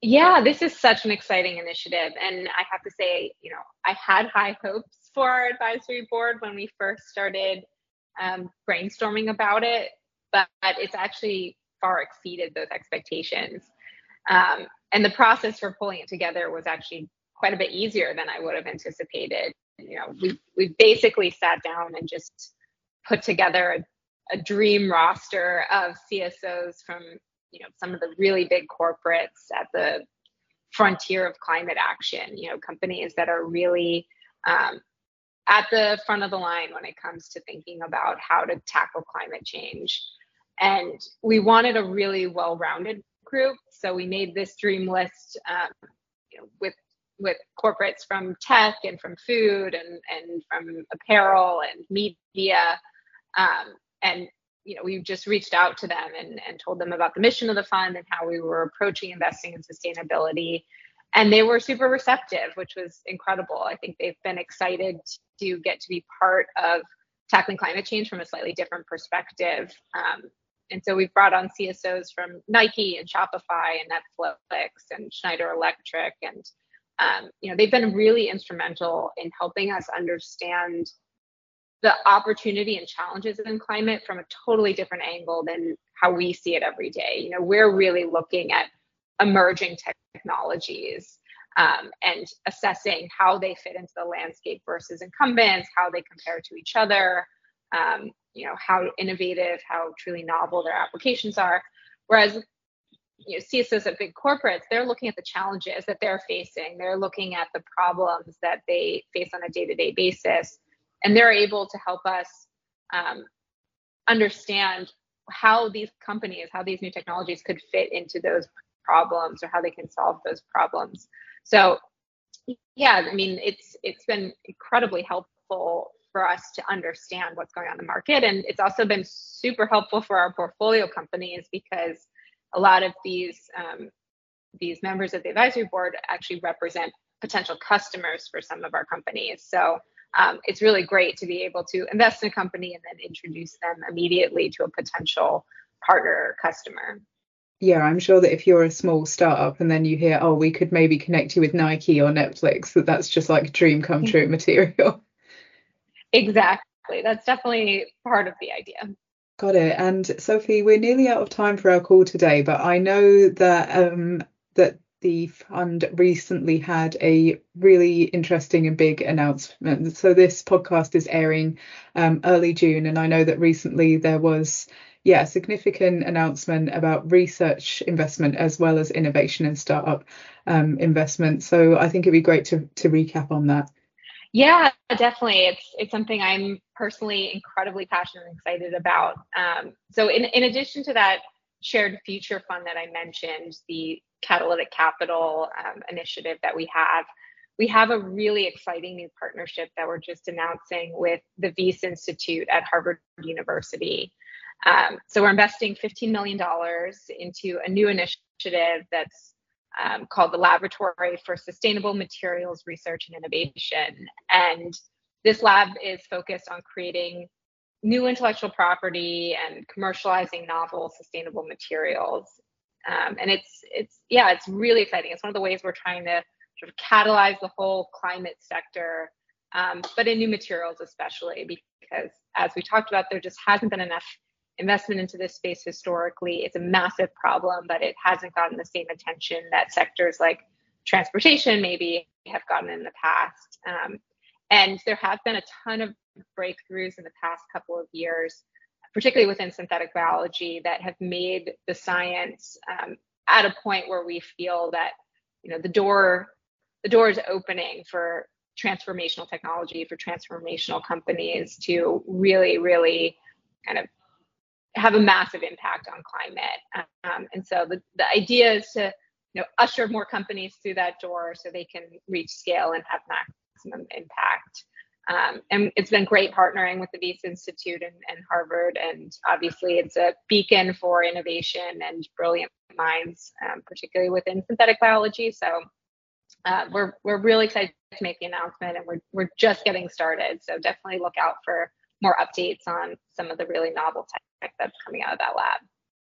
Yeah, this is such an exciting initiative. And I have to say, you know, I had high hopes for our advisory board when we first started um, brainstorming about it, but it's actually far exceeded those expectations. Um, and the process for pulling it together was actually quite a bit easier than I would have anticipated. You know, we we basically sat down and just put together a, a dream roster of CSOs from you know some of the really big corporates at the frontier of climate action you know companies that are really um, at the front of the line when it comes to thinking about how to tackle climate change. And we wanted a really well-rounded group. So we made this dream list um, you know, with with corporates from tech and from food and and from apparel and media um, and you know, we just reached out to them and, and told them about the mission of the fund and how we were approaching investing in sustainability. And they were super receptive, which was incredible. I think they've been excited to get to be part of tackling climate change from a slightly different perspective. Um, and so we've brought on CSOs from Nike and Shopify and Netflix and Schneider Electric. And, um, you know, they've been really instrumental in helping us understand the opportunity and challenges in climate from a totally different angle than how we see it every day. You know, we're really looking at emerging technologies um, and assessing how they fit into the landscape versus incumbents, how they compare to each other, um, you know, how innovative, how truly novel their applications are. Whereas you know, CSOs at big corporates, they're looking at the challenges that they're facing. They're looking at the problems that they face on a day-to-day basis and they're able to help us um, understand how these companies, how these new technologies could fit into those problems or how they can solve those problems. So yeah, I mean it's it's been incredibly helpful for us to understand what's going on in the market. And it's also been super helpful for our portfolio companies because a lot of these um, these members of the advisory board actually represent potential customers for some of our companies. So um, it's really great to be able to invest in a company and then introduce them immediately to a potential partner or customer. Yeah, I'm sure that if you're a small startup and then you hear, oh, we could maybe connect you with Nike or Netflix, that that's just like dream come true material. Exactly. That's definitely part of the idea. Got it. And Sophie, we're nearly out of time for our call today, but I know that um, that the fund recently had a really interesting and big announcement. So this podcast is airing um, early June, and I know that recently there was yeah, a significant announcement about research investment as well as innovation and startup um, investment. So I think it'd be great to to recap on that. Yeah, definitely. It's it's something I'm personally incredibly passionate and excited about. Um, so in in addition to that shared future fund that I mentioned, the catalytic capital um, initiative that we have, we have a really exciting new partnership that we're just announcing with the Wyss Institute at Harvard University. Um, so we're investing $15 million into a new initiative that's um, called the Laboratory for Sustainable Materials Research and Innovation. And this lab is focused on creating new intellectual property and commercializing novel sustainable materials. Um, and it's it's yeah, it's really exciting. It's one of the ways we're trying to sort of catalyze the whole climate sector, um, but in new materials especially because as we talked about, there just hasn't been enough investment into this space historically. It's a massive problem, but it hasn't gotten the same attention that sectors like transportation maybe have gotten in the past. Um, and there have been a ton of breakthroughs in the past couple of years, particularly within synthetic biology, that have made the science um, at a point where we feel that you know the door the door is opening for transformational technology for transformational companies to really really kind of have a massive impact on climate. Um, and so the, the idea is to you know usher more companies through that door so they can reach scale and have maximum impact. Um, and it's been great partnering with the Wyss Institute and, and, Harvard. And obviously, it's a beacon for innovation and brilliant minds, um, particularly within synthetic biology. So uh, we're we're really excited to make the announcement, and we're we're just getting started. So definitely look out for more updates on some of the really novel tech that's coming out of that lab.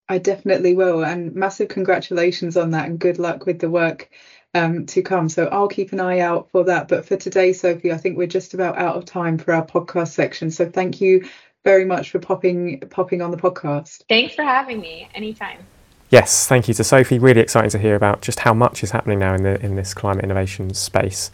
I definitely will. And massive congratulations on that and good luck with the work um, to come. So I'll keep an eye out for that. But for today, Sophie, I think we're just about out of time for our podcast section. So thank you very much for popping popping on the podcast. Thanks for having me. Anytime. Yes, thank you to Sophie. Really exciting to hear about just how much is happening now in the in this climate innovation space.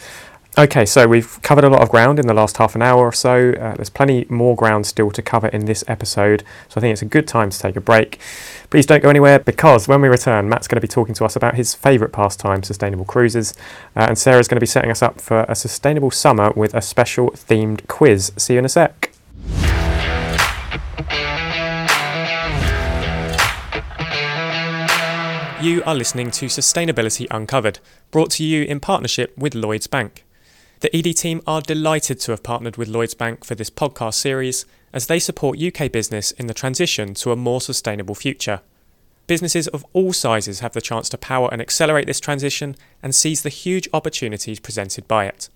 Okay, so we've covered a lot of ground in the last half an hour or so. Uh, there's plenty more ground still to cover in this episode, so I think it's a good time to take a break. Please don't go anywhere because when we return, Matt's going to be talking to us about his favourite pastime, sustainable cruises, uh, and Sarah's going to be setting us up for a sustainable summer with a special themed quiz. See you in a sec. You are listening to Sustainability Uncovered, brought to you in partnership with Lloyds Bank. The Edie team are delighted to have partnered with Lloyds Bank for this podcast series as they support UK business in the transition to a more sustainable future. Businesses of all sizes have the chance to power and accelerate this transition and seize the huge opportunities presented by it.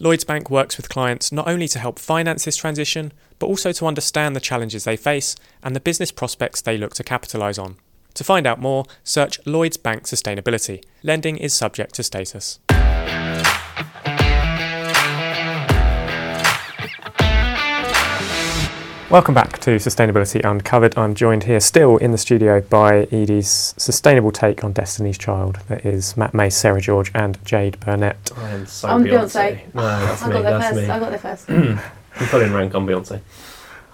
Lloyds Bank works with clients not only to help finance this transition, but also to understand the challenges they face and the business prospects they look to capitalise on. To find out more, search Lloyds Bank Sustainability. Lending is subject to status. Welcome back to Sustainability Uncovered. I'm joined here still in the studio by Edie's sustainable take on Destiny's Child. That is Matt Mace, Sarah George, and Jade Burnett. I am so on Beyonce. Beyonce. No, that's I me. Got there that's first. me. I got there first. you put in rank on Beyonce.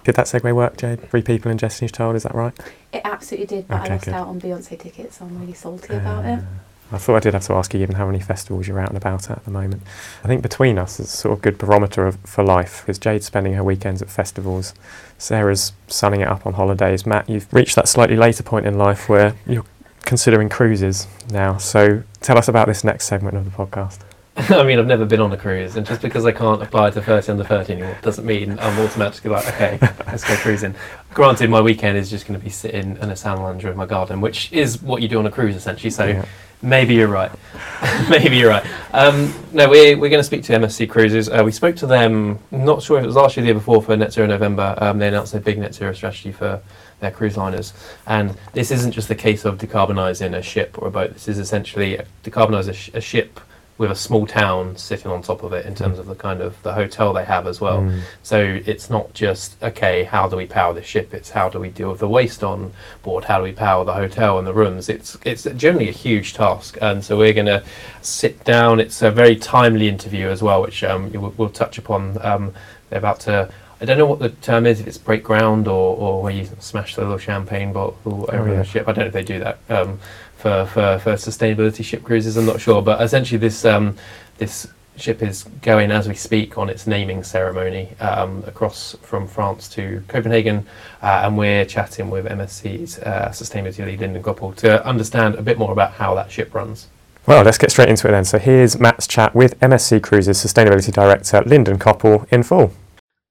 Did that segue work, Jade? Three people in Destiny's Child, is that right? It absolutely did, but okay, I lost good. out on Beyonce tickets, so I'm really salty uh, about it. I thought I did have to ask you, given how many festivals you're out and about at at the moment. I think between us, it's sort of good barometer of, for life, because Jade's spending her weekends at festivals, Sarah's sunning it up on holidays. Matt, you've reached that slightly later point in life where you're considering cruises now. So tell us about this next segment of the podcast. I mean, I've never been on a cruise, and just because I can't apply to 30 under 30 anymore doesn't mean I'm automatically like, okay, let's go cruising. Granted, my weekend is just going to be sitting in a sand lounger in my garden, which is what you do on a cruise essentially. So yeah Maybe you're right. Maybe you're right. Um, no, we're, we're going to speak to MSC Cruises. Uh, we spoke to them, not sure if it was last year or the year before for Net Zero November. Um, they announced their big net zero strategy for their cruise liners. And this isn't just the case of decarbonising a ship or a boat. This is essentially decarbonise a, sh- a ship with a small town sitting on top of it in terms of the kind of the hotel they have as well. Mm. So it's not just okay, how do we power the ship? It's how do we deal with the waste on board? How do we power the hotel and the rooms? It's it's generally a huge task, and so we're going to sit down. It's a very timely interview as well, which um, we'll, we'll touch upon. Um, they're about to. I don't know what the term is, if it's break ground or, or where you smash the little champagne bottle over yeah. the ship. I don't know if they do that. Um, for, for, for sustainability ship cruises. I'm not sure, but essentially this um, this ship is going as we speak on its naming ceremony um, across from France to Copenhagen, uh, and we're chatting with MSC's uh, sustainability lead Linden Coppell to understand a bit more about how that ship runs. Well, let's get straight into it then. So here's Matt's chat with MSC Cruises Sustainability Director Linden Coppell in full.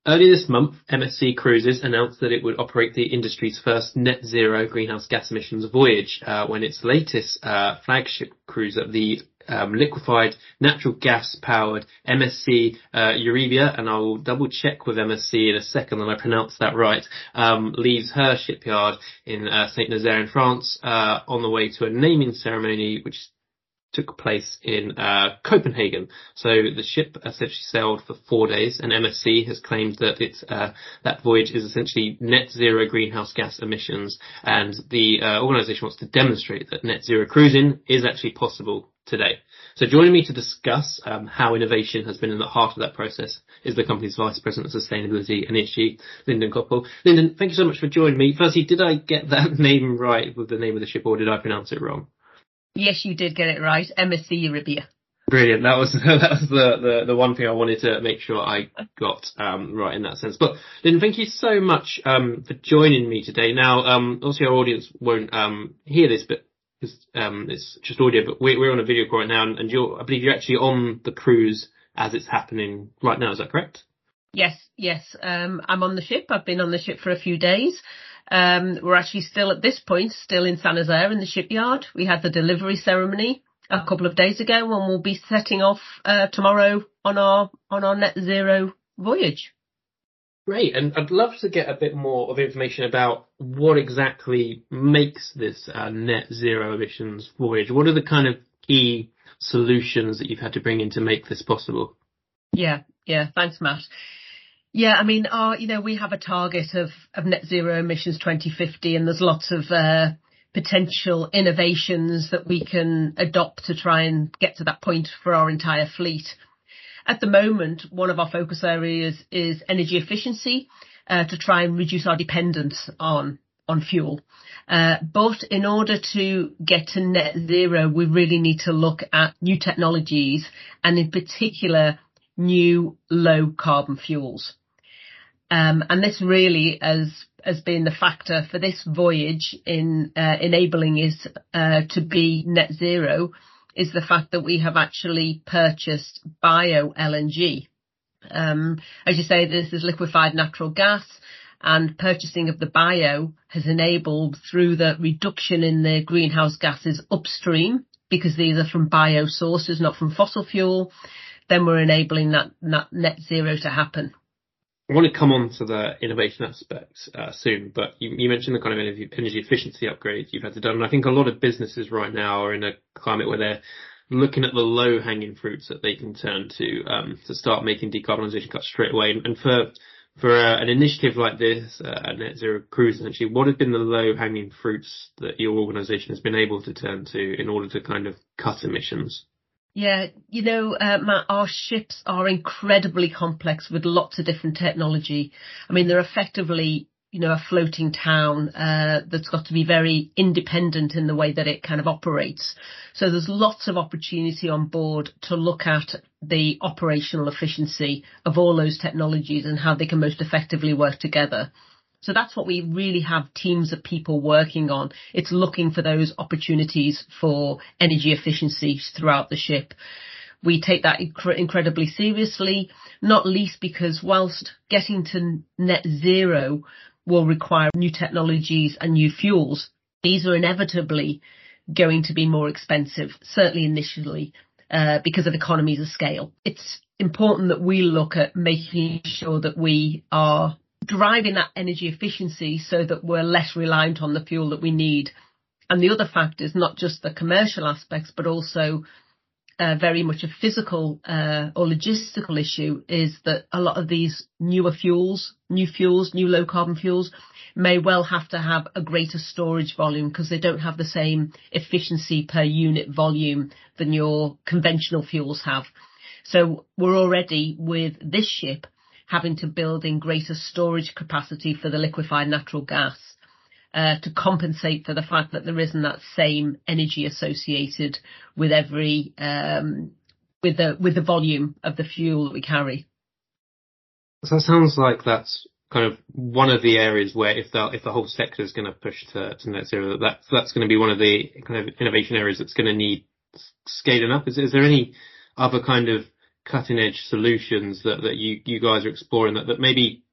Earlier this month, MSC Cruises announced that it would operate the industry's first net zero greenhouse gas emissions voyage uh, when its latest uh, flagship cruiser, the um, liquefied natural gas powered MSC uh, Eurybia, and I will double check with MSC in a second that I pronounced that right, um, leaves her shipyard in uh, Saint Nazaire in France uh, on the way to a naming ceremony which took place in uh, Copenhagen. So the ship essentially sailed for four days, and MSC has claimed that it's uh, that voyage is essentially net zero greenhouse gas emissions, and the uh, organisation wants to demonstrate that net zero cruising is actually possible today. So joining me to discuss um, how innovation has been in the heart of that process is the company's Vice President of Sustainability and ESG, Linden Coppell. Linden, thank you so much for joining me. Firstly, did I get that name right with the name of the ship, or did I pronounce it wrong? Yes, you did get it right. MSC Eurybia. Brilliant. That was that was the, the, the one thing I wanted to make sure I got um, right in that sense. But Lynn, thank you so much um, for joining me today. Now, um, obviously our audience won't um, hear this, but it's, um, it's just audio. But we're, we're on a video call right now, and, and you're I believe you're actually on the cruise as it's happening right now. Is that correct? Yes, yes. Um, I'm on the ship. I've been on the ship for a few days. Um, we're actually still at this point, still in Saint Nazaire in the shipyard. We had the delivery ceremony a couple of days ago, and we'll be setting off uh, tomorrow on our on our net zero voyage. Great, and I'd love to get a bit more of information about what exactly makes this uh, net zero emissions voyage. What are the kind of key solutions that you've had to bring in to make this possible? Yeah, yeah. Thanks, Matt. Yeah, I mean, our, you know, we have a target of, of net zero emissions 2050 and there's lots of, uh, potential innovations that we can adopt to try and get to that point for our entire fleet. At the moment, one of our focus areas is energy efficiency, uh, to try and reduce our dependence on, on fuel. Uh, but in order to get to net zero, we really need to look at new technologies and in particular, new low carbon fuels. Um, and this really has has been the factor for this voyage in uh, enabling is uh, to be net zero is the fact that we have actually purchased bio LNG. Um, as you say, this is liquefied natural gas and purchasing of the bio has enabled through the reduction in the greenhouse gases upstream because these are from bio sources, not from fossil fuel. Then we're enabling that, that net zero to happen. I want to come on to the innovation aspect uh, soon, but you, you, mentioned the kind of energy, energy, efficiency upgrades you've had to do. And I think a lot of businesses right now are in a climate where they're looking at the low hanging fruits that they can turn to um, to start making decarbonisation cuts straight away. And, and for for uh, an initiative like this, uh, Net Zero Cruise, essentially, what have been the low hanging fruits that your organisation has been able to turn to in order to kind of cut emissions? Yeah, you know, uh, Matt, our ships are incredibly complex with lots of different technology. I mean, they're effectively, you know, a floating town uh, that's got to be very independent in the way that it kind of operates. So there's lots of opportunity on board to look at the operational efficiency of all those technologies and how they can most effectively work together. So that's what we really have teams of people working on. It's looking for those opportunities for energy efficiency throughout the ship. We take that inc- incredibly seriously, not least because whilst getting to net zero will require new technologies and new fuels, these are inevitably going to be more expensive, certainly initially, uh, because of economies of scale. It's important that we look at making sure that we are driving that energy efficiency so that we're less reliant on the fuel that we need. And the other factors, not just the commercial aspects, but also uh, very much a physical uh, or logistical issue is that a lot of these newer fuels, new fuels, new low carbon fuels may well have to have a greater storage volume because they don't have the same efficiency per unit volume than your conventional fuels have. So we're already with this ship having to build in greater storage capacity for the liquefied natural gas uh, to compensate for the fact that there isn't that same energy associated with every um, with the with the volume of the fuel that we carry. So that sounds like that's kind of one of the areas where if the if the whole sector is going to push to, to net zero, that that's going to be one of the kind of innovation areas that's going to need scaling up. Is, is there any other kind of cutting edge solutions that, that you, you guys are exploring that, that maybe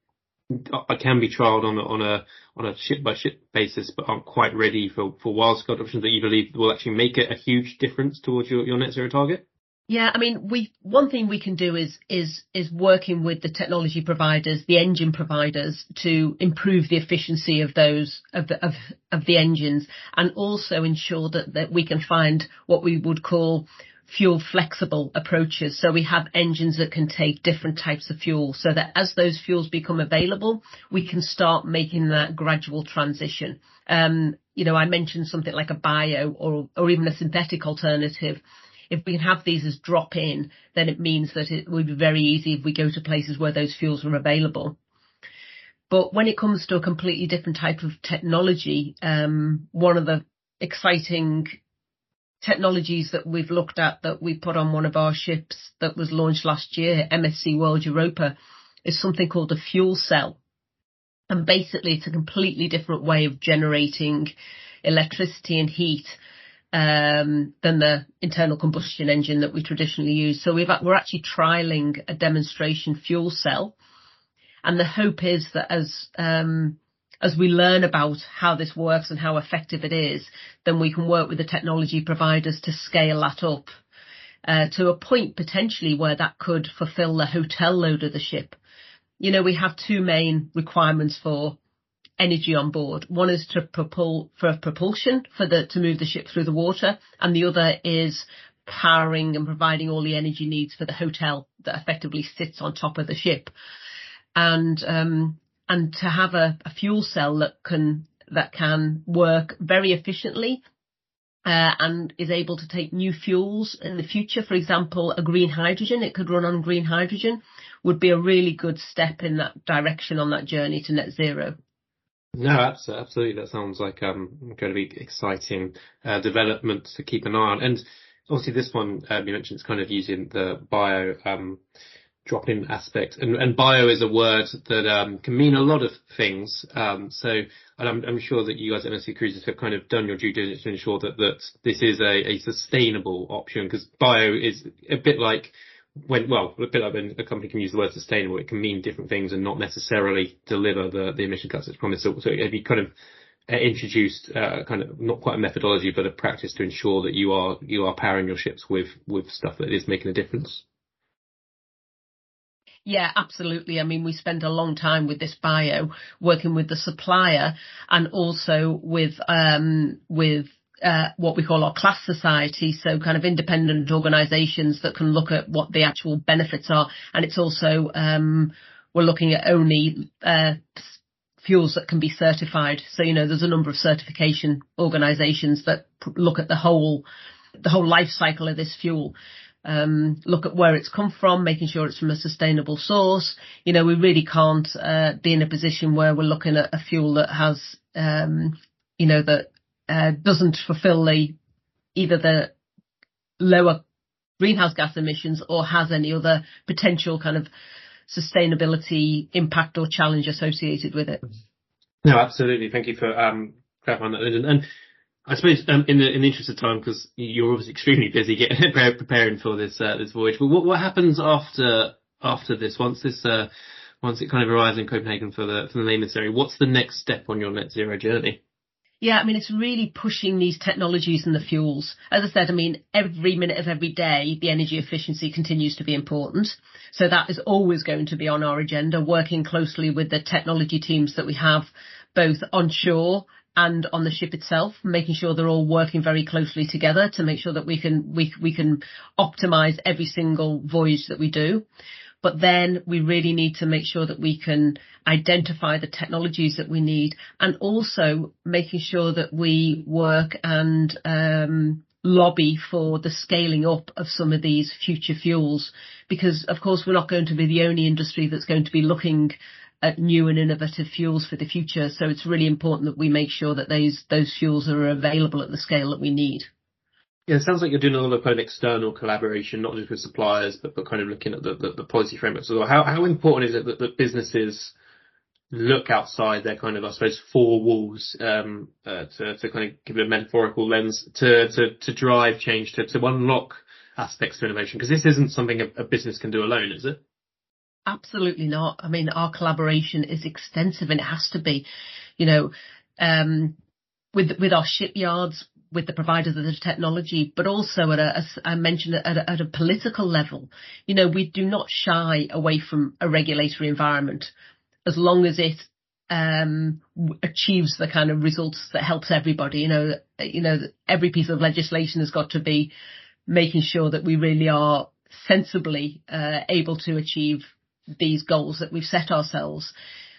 can be trialed on a, on a on a ship by ship basis, but aren't quite ready for for wildcard options that you believe will actually make it a huge difference towards your, your net zero target? Yeah, I mean, we one thing we can do is is is working with the technology providers, the engine providers, to improve the efficiency of those of the of, of the engines, and also ensure that that we can find what we would call fuel flexible approaches. So we have engines that can take different types of fuel so that as those fuels become available, we can start making that gradual transition. Um, you know, I mentioned something like a bio or, or even a synthetic alternative. If we can have these as drop in, then it means that it would be very easy if we go to places where those fuels are available. But when it comes to a completely different type of technology, um, one of the exciting technologies that we've looked at that we put on one of our ships that was launched last year, MSC World Europa, is something called a fuel cell. And basically it's a completely different way of generating electricity and heat um, than the internal combustion engine that we traditionally use. So we've, we're actually trialing a demonstration fuel cell. And the hope is that as um, as we learn about how this works and how effective it is, then we can work with the technology providers to scale that up uh, to a point potentially where that could fulfill the hotel load of the ship. You know, we have two main requirements for energy on board. One is to propel for propulsion for the to move the ship through the water, and the other is powering and providing all the energy needs for the hotel that effectively sits on top of the ship. And um, and to have a, a fuel cell that can that can work very efficiently uh, and is able to take new fuels in the future. For example, a green hydrogen, it could run on green hydrogen, would be a really good step in that direction on that journey to net zero. No, absolutely. That sounds like um, be exciting uh, development to keep an eye on. And obviously, this one uh, you mentioned is kind of using the bio um, drop-in aspect. And, and bio is a word that um, can mean a lot of things. Um, so I'm, I'm, sure that you guys at MSC Cruises have kind of done your due diligence to ensure that, that this is a, a sustainable option because bio is a bit like when, well, a bit like when a company can use the word sustainable, it can mean different things and not necessarily deliver the, the emission cuts it's promised. So, so have you kind of uh, introduced uh, kind of not quite a methodology, but a practice to ensure that you are you are powering your ships with with stuff that is making a difference? Yeah, absolutely. I mean, we spend a long time with this bio working with the supplier and also with, um, with, uh, what we call our class society, so kind of independent organisations that can look at what the actual benefits are, and it's also um, we're looking at only uh, fuels that can be certified. So you know, there's a number of certification organisations that look at the whole the whole life cycle of this fuel um, look at where it's come from, making sure it's from a sustainable source. You know, we really can't uh, be in a position where we're looking at a fuel that has, um, you know, that uh, doesn't fulfil the either the lower greenhouse gas emissions or has any other potential kind of sustainability impact or challenge associated with it. No, absolutely. Thank you for um, clarifying that, Linden. And I suppose um, in the in the interest of time, because you're obviously extremely busy getting preparing for this uh, this voyage. But what what happens after after this? Once this uh, once it kind of arrives in Copenhagen for the for the main necessary, what's the next step on your net zero journey? Yeah, I mean, it's really pushing these technologies and the fuels. As I said, I mean, every minute of every day, the energy efficiency continues to be important. So that is always going to be on our agenda, working closely with the technology teams that we have both onshore and on the ship itself, making sure they're all working very closely together to make sure that we can we we can optimize every single voyage that we do. But then we really need to make sure that we can identify the technologies that we need and also making sure that we work and um, lobby for the scaling up of some of these future fuels because of course we're not going to be the only industry that's going to be looking at new and innovative fuels for the future. So it's really important that we make sure that those those fuels are available at the scale that we need. Yeah, it sounds like you're doing a lot of kind of external collaboration, not just with suppliers, but, but kind of looking at the, the, the policy frameworks well. How, how important is it that, that businesses look outside their kind of, I suppose, four walls, um, uh, to, to kind of give it a metaphorical lens to, to, to drive change, to, to unlock aspects to innovation? Because this isn't something a, a business can do alone, is it? Absolutely not. I mean, our collaboration is extensive and it has to be, you know, um, with, with our shipyards, with the providers of the technology, but also at a, as I mentioned, at a, at a political level. You know, we do not shy away from a regulatory environment as long as it um, achieves the kind of results that helps everybody. You know, you know, every piece of legislation has got to be making sure that we really are sensibly uh, able to achieve these goals that we've set ourselves.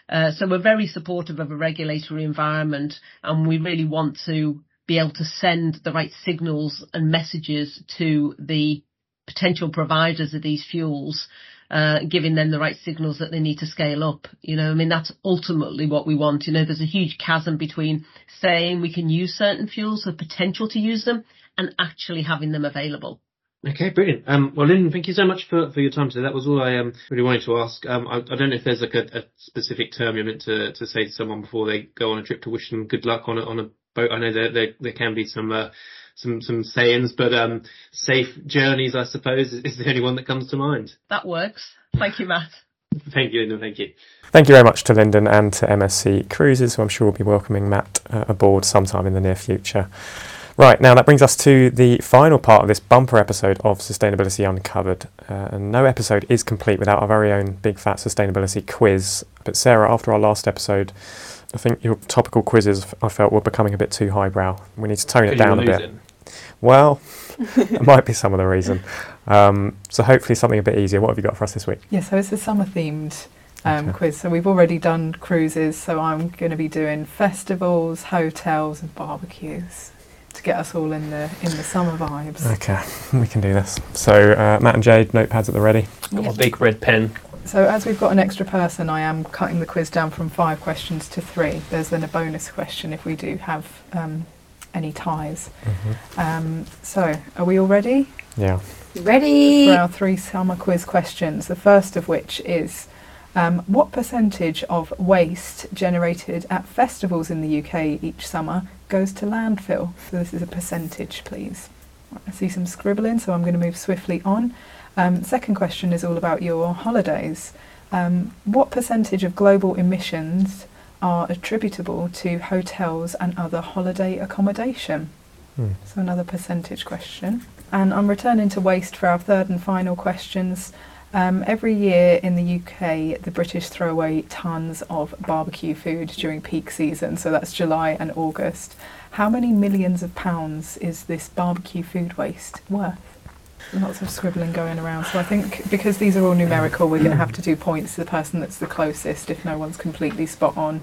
Uh, so we're very supportive of a regulatory environment and we really want to be able to send the right signals and messages to the potential providers of these fuels, uh, giving them the right signals that they need to scale up. You know, I mean, that's ultimately what we want. You know, there's a huge chasm between saying we can use certain fuels, the potential to use them, and actually having them available. Okay, brilliant. Um, well, Lynn, thank you so much for, for your time today. That was all I um, really wanted to ask. Um, I, I, don't know if there's like a, a, specific term you're meant to, to say to someone before they go on a trip to wish them good luck on a, on a boat. I know there, there, there can be some, uh, some, some sayings, but um, safe journeys, I suppose, is, is the only one that comes to mind. That works. Thank you, Matt. Thank you, Linden. Thank you. Thank you very much to Linden and to MSC Cruises, who I'm sure will be welcoming Matt uh, aboard sometime in the near future. Right, now that brings us to the final part of this bumper episode of Sustainability Uncovered. Uh, and no episode is complete without our very own big fat sustainability quiz. But Sarah, after our last episode, I think your topical quizzes I felt were becoming a bit too highbrow. We need to tone it down a bit. Well, it might be some of the reason. Um, so hopefully something a bit easier. What have you got for us this week? Yeah, so it's a summer themed um, okay. quiz. So we've already done cruises, so I'm going to be doing festivals, hotels, and barbecues to get us all in the in the summer vibes. Okay, we can do this. So uh, Matt and Jade, notepads at the ready. Got yep. my big red pen. So as we've got an extra person, I am cutting the quiz down from five questions to three. There's then a bonus question if we do have um, any ties. Mm-hmm. Um, so are we all ready? Yeah. Ready. For our three summer quiz questions. The first of which is. Um, what percentage of waste generated at festivals in the UK each summer goes to landfill. So this is a percentage, please. I see some scribbling, so I'm going to move swiftly on. Um, second question is all about your holidays. Um, what percentage of global emissions are attributable to hotels and other holiday accommodation? Hmm. So another percentage question. And I'm returning to waste for our third and final questions. Um, every year in the UK, the British throw away tons of barbecue food during peak season, so that's July and August. How many millions of pounds is this barbecue food waste worth? Lots of scribbling going around. So I think because these are all numerical, we're going to have to do points to the person that's the closest if no one's completely spot on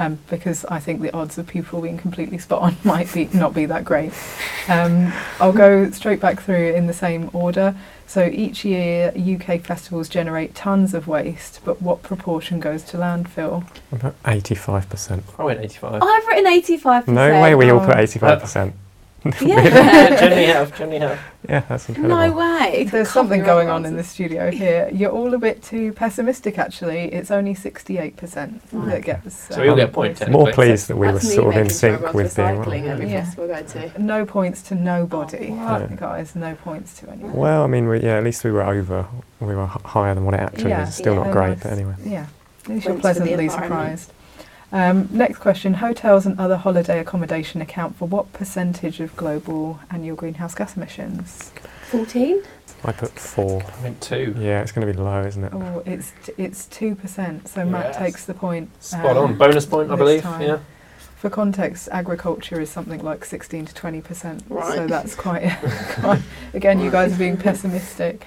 um, because I think the odds of people being completely spot on might be not be that great. Um, I'll go straight back through in the same order. So each year, UK festivals generate tons of waste, but what proportion goes to landfill? About eighty-five percent. I went eighty-five. I've written eighty-five percent. No way, we all put eighty-five percent. Yeah. Jenny have, Jenny have. Yeah, that's incredible. No way. There's something going on in the studio here. You're all a bit too pessimistic, actually. It's only 68% that gets. So uh, you'll get a point. More pleased that we were sort of in sync with the. Uh, wrong. Yeah. We'll go to. No points to nobody, oh, guys. No points to anyone. Well, I mean, we, yeah, at least we were over. We were h- higher than what it actually yeah. is. Still yeah, not great, but anyway. Yeah, at least you're pleasantly surprised. Um, next question: Hotels and other holiday accommodation account for what percentage of global annual greenhouse gas emissions? 14? I put four. I meant two. Yeah, it's going to be low, isn't it? Oh, it's it's two percent. So Matt takes the point. Spot um, on. Bonus point, I believe. time. Yeah. For context, agriculture is something like 16 to 20 percent. Right. So that's quite, quite. Again, you guys are being pessimistic.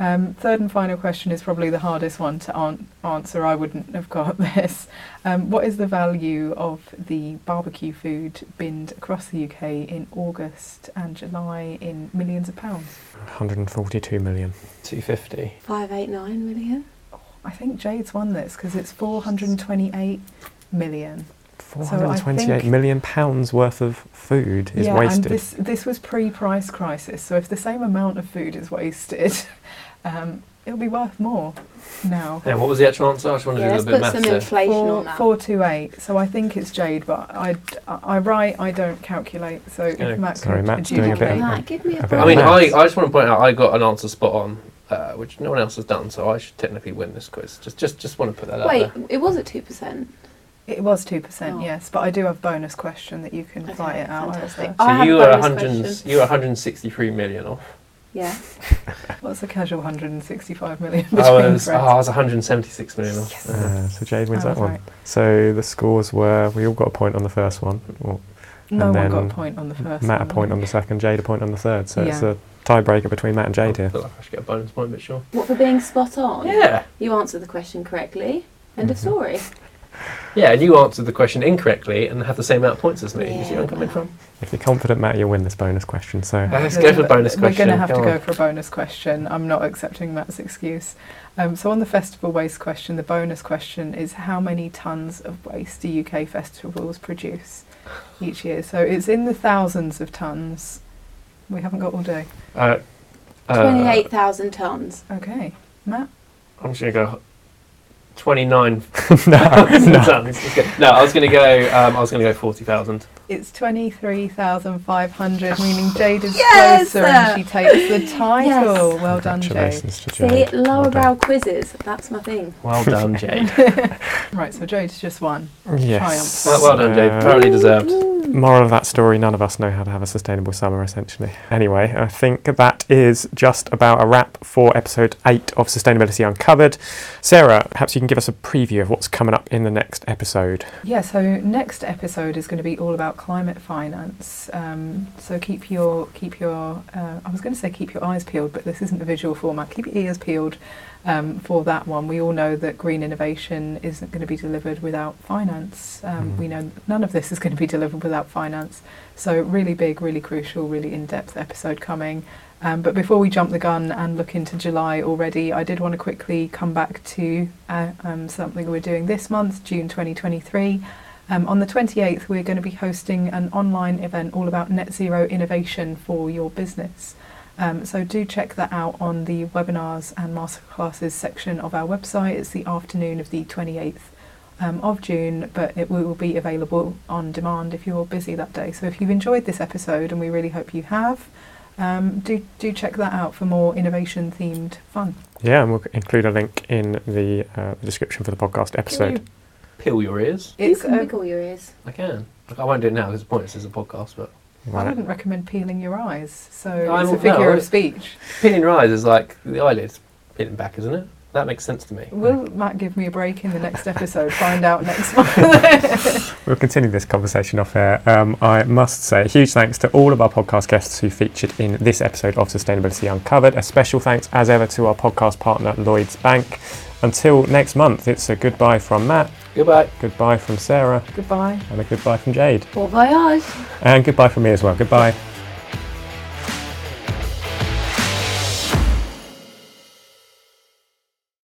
Um, third and final question is probably the hardest one to an- answer. I wouldn't have got this. Um, what is the value of the barbecue food binned across the UK in August and July in millions of pounds? 142 million. 250. 589 million? I think Jade's won this because it's 428 million. I 428 think- million pounds worth of food is yeah, wasted. and this this was pre-price crisis. So if the same amount of food is wasted, um, it'll be worth more now. Yeah, what was the actual answer? I just wanted Yeah, to do a let's bit of put some maths there. inflation Four, on that. four two eight. So I think it's Jade, but I I write. I don't calculate. So Yeah. if Matt Sorry, could Matt's doing a bit of- Matt, give me a a bit. I mean, I. I just want to point out I got an answer spot on, uh, which no one else has done, so I should technically win this quiz. Just just, just want to put that Wait, out there. it was at 2%. It was two percent, Oh. yes, but I do have bonus question that you can Okay, write it out. fantastic. So I you are 100, you were 163 million off. Yeah. What's a casual 165 million Between I between was, oh, friends? I was 176 million. Yes. Uh, so Jade wins I that one. right. So the scores were we all got a point on the first one. Well, No and one got a point on the first. Matt a point on the second, Jade a point on the third. So it's a tiebreaker between Matt and Jade I here. feel like I should get a bonus point, but sure. What for being spot on? Yeah. You answered the question correctly. End of Mhm. story. Yeah, and you answered the question incorrectly and have the same amount of points as me. You see where I'm coming from? If you're confident, Matt, you'll win this bonus question. So Let's go for the bonus We're question. going to have Go to on. go for a bonus question. I'm not accepting Matt's excuse. Um, so, on the festival waste question, the bonus question is how many tonnes of waste do UK festivals produce each year? So, it's in the thousands of tonnes. We haven't got all day. Uh, uh, 28,000 tonnes. Okay. Matt? I'm just going to go 29 no, no. tons. Let's go- No, I was going to go. Um, I was going to go 40,000. It's 23,500, meaning Jade is Yes! closer and she takes the title. Yes. Well done, Jade. Congratulations to See, lower Well brow quizzes. That's my thing. Well done, Jade. Right, so Jade's just won. Yes. well, well done, Jade. Thoroughly deserved. Moral of that story, none of us know how to have a sustainable summer, essentially. Anyway, I think that is just about a wrap for episode 8 of Sustainability Uncovered. Sarah, perhaps you can give us a preview of what's coming up in the next episode. Yeah, so next episode is going to be all about climate finance. Um, so keep your keep your uh, I was going to say keep your eyes peeled, but this isn't a visual format. Keep your ears peeled um, for that one. We all know that green innovation isn't going to be delivered without finance. Um, Mhm. We know none of this is going to be delivered without finance. So really big, really crucial, really in-depth episode coming. Um, but before we jump the gun and look into July already, I did want to quickly come back to uh, um, something we're doing this month, June 2023. Um, on the 28th, we're going to be hosting an online event all about net zero innovation for your business. Um, so do check that out on the webinars and masterclasses section of our website. It's the afternoon of the 28th um, of June, but it will be available on demand if you're busy that day. So if you've enjoyed this episode, and we really hope you have, um, do do check that out for more innovation themed fun. Yeah, and we'll include a link in the uh, description for the podcast Can episode. you peel your ears? You It's can a, wiggle your ears. I can. I won't do it now because it's pointless as a podcast, but I wouldn't recommend peeling your eyes. So I'm- it's a figure no, of speech. peeling your eyes is like the eyelids peeling back, isn't it? That makes sense to me. Will Matt give me a break in the next episode? Find out next month. We'll continue this conversation off air. Um, I must say, a huge thanks to all of our podcast guests who featured in this episode of Sustainability Uncovered. A special thanks, as ever, to our podcast partner, Lloyds Bank. Until next month, it's a goodbye from Matt, Goodbye. goodbye from Sarah, Goodbye. and a goodbye from Jade. Bon voyage. And goodbye from me as well. Goodbye.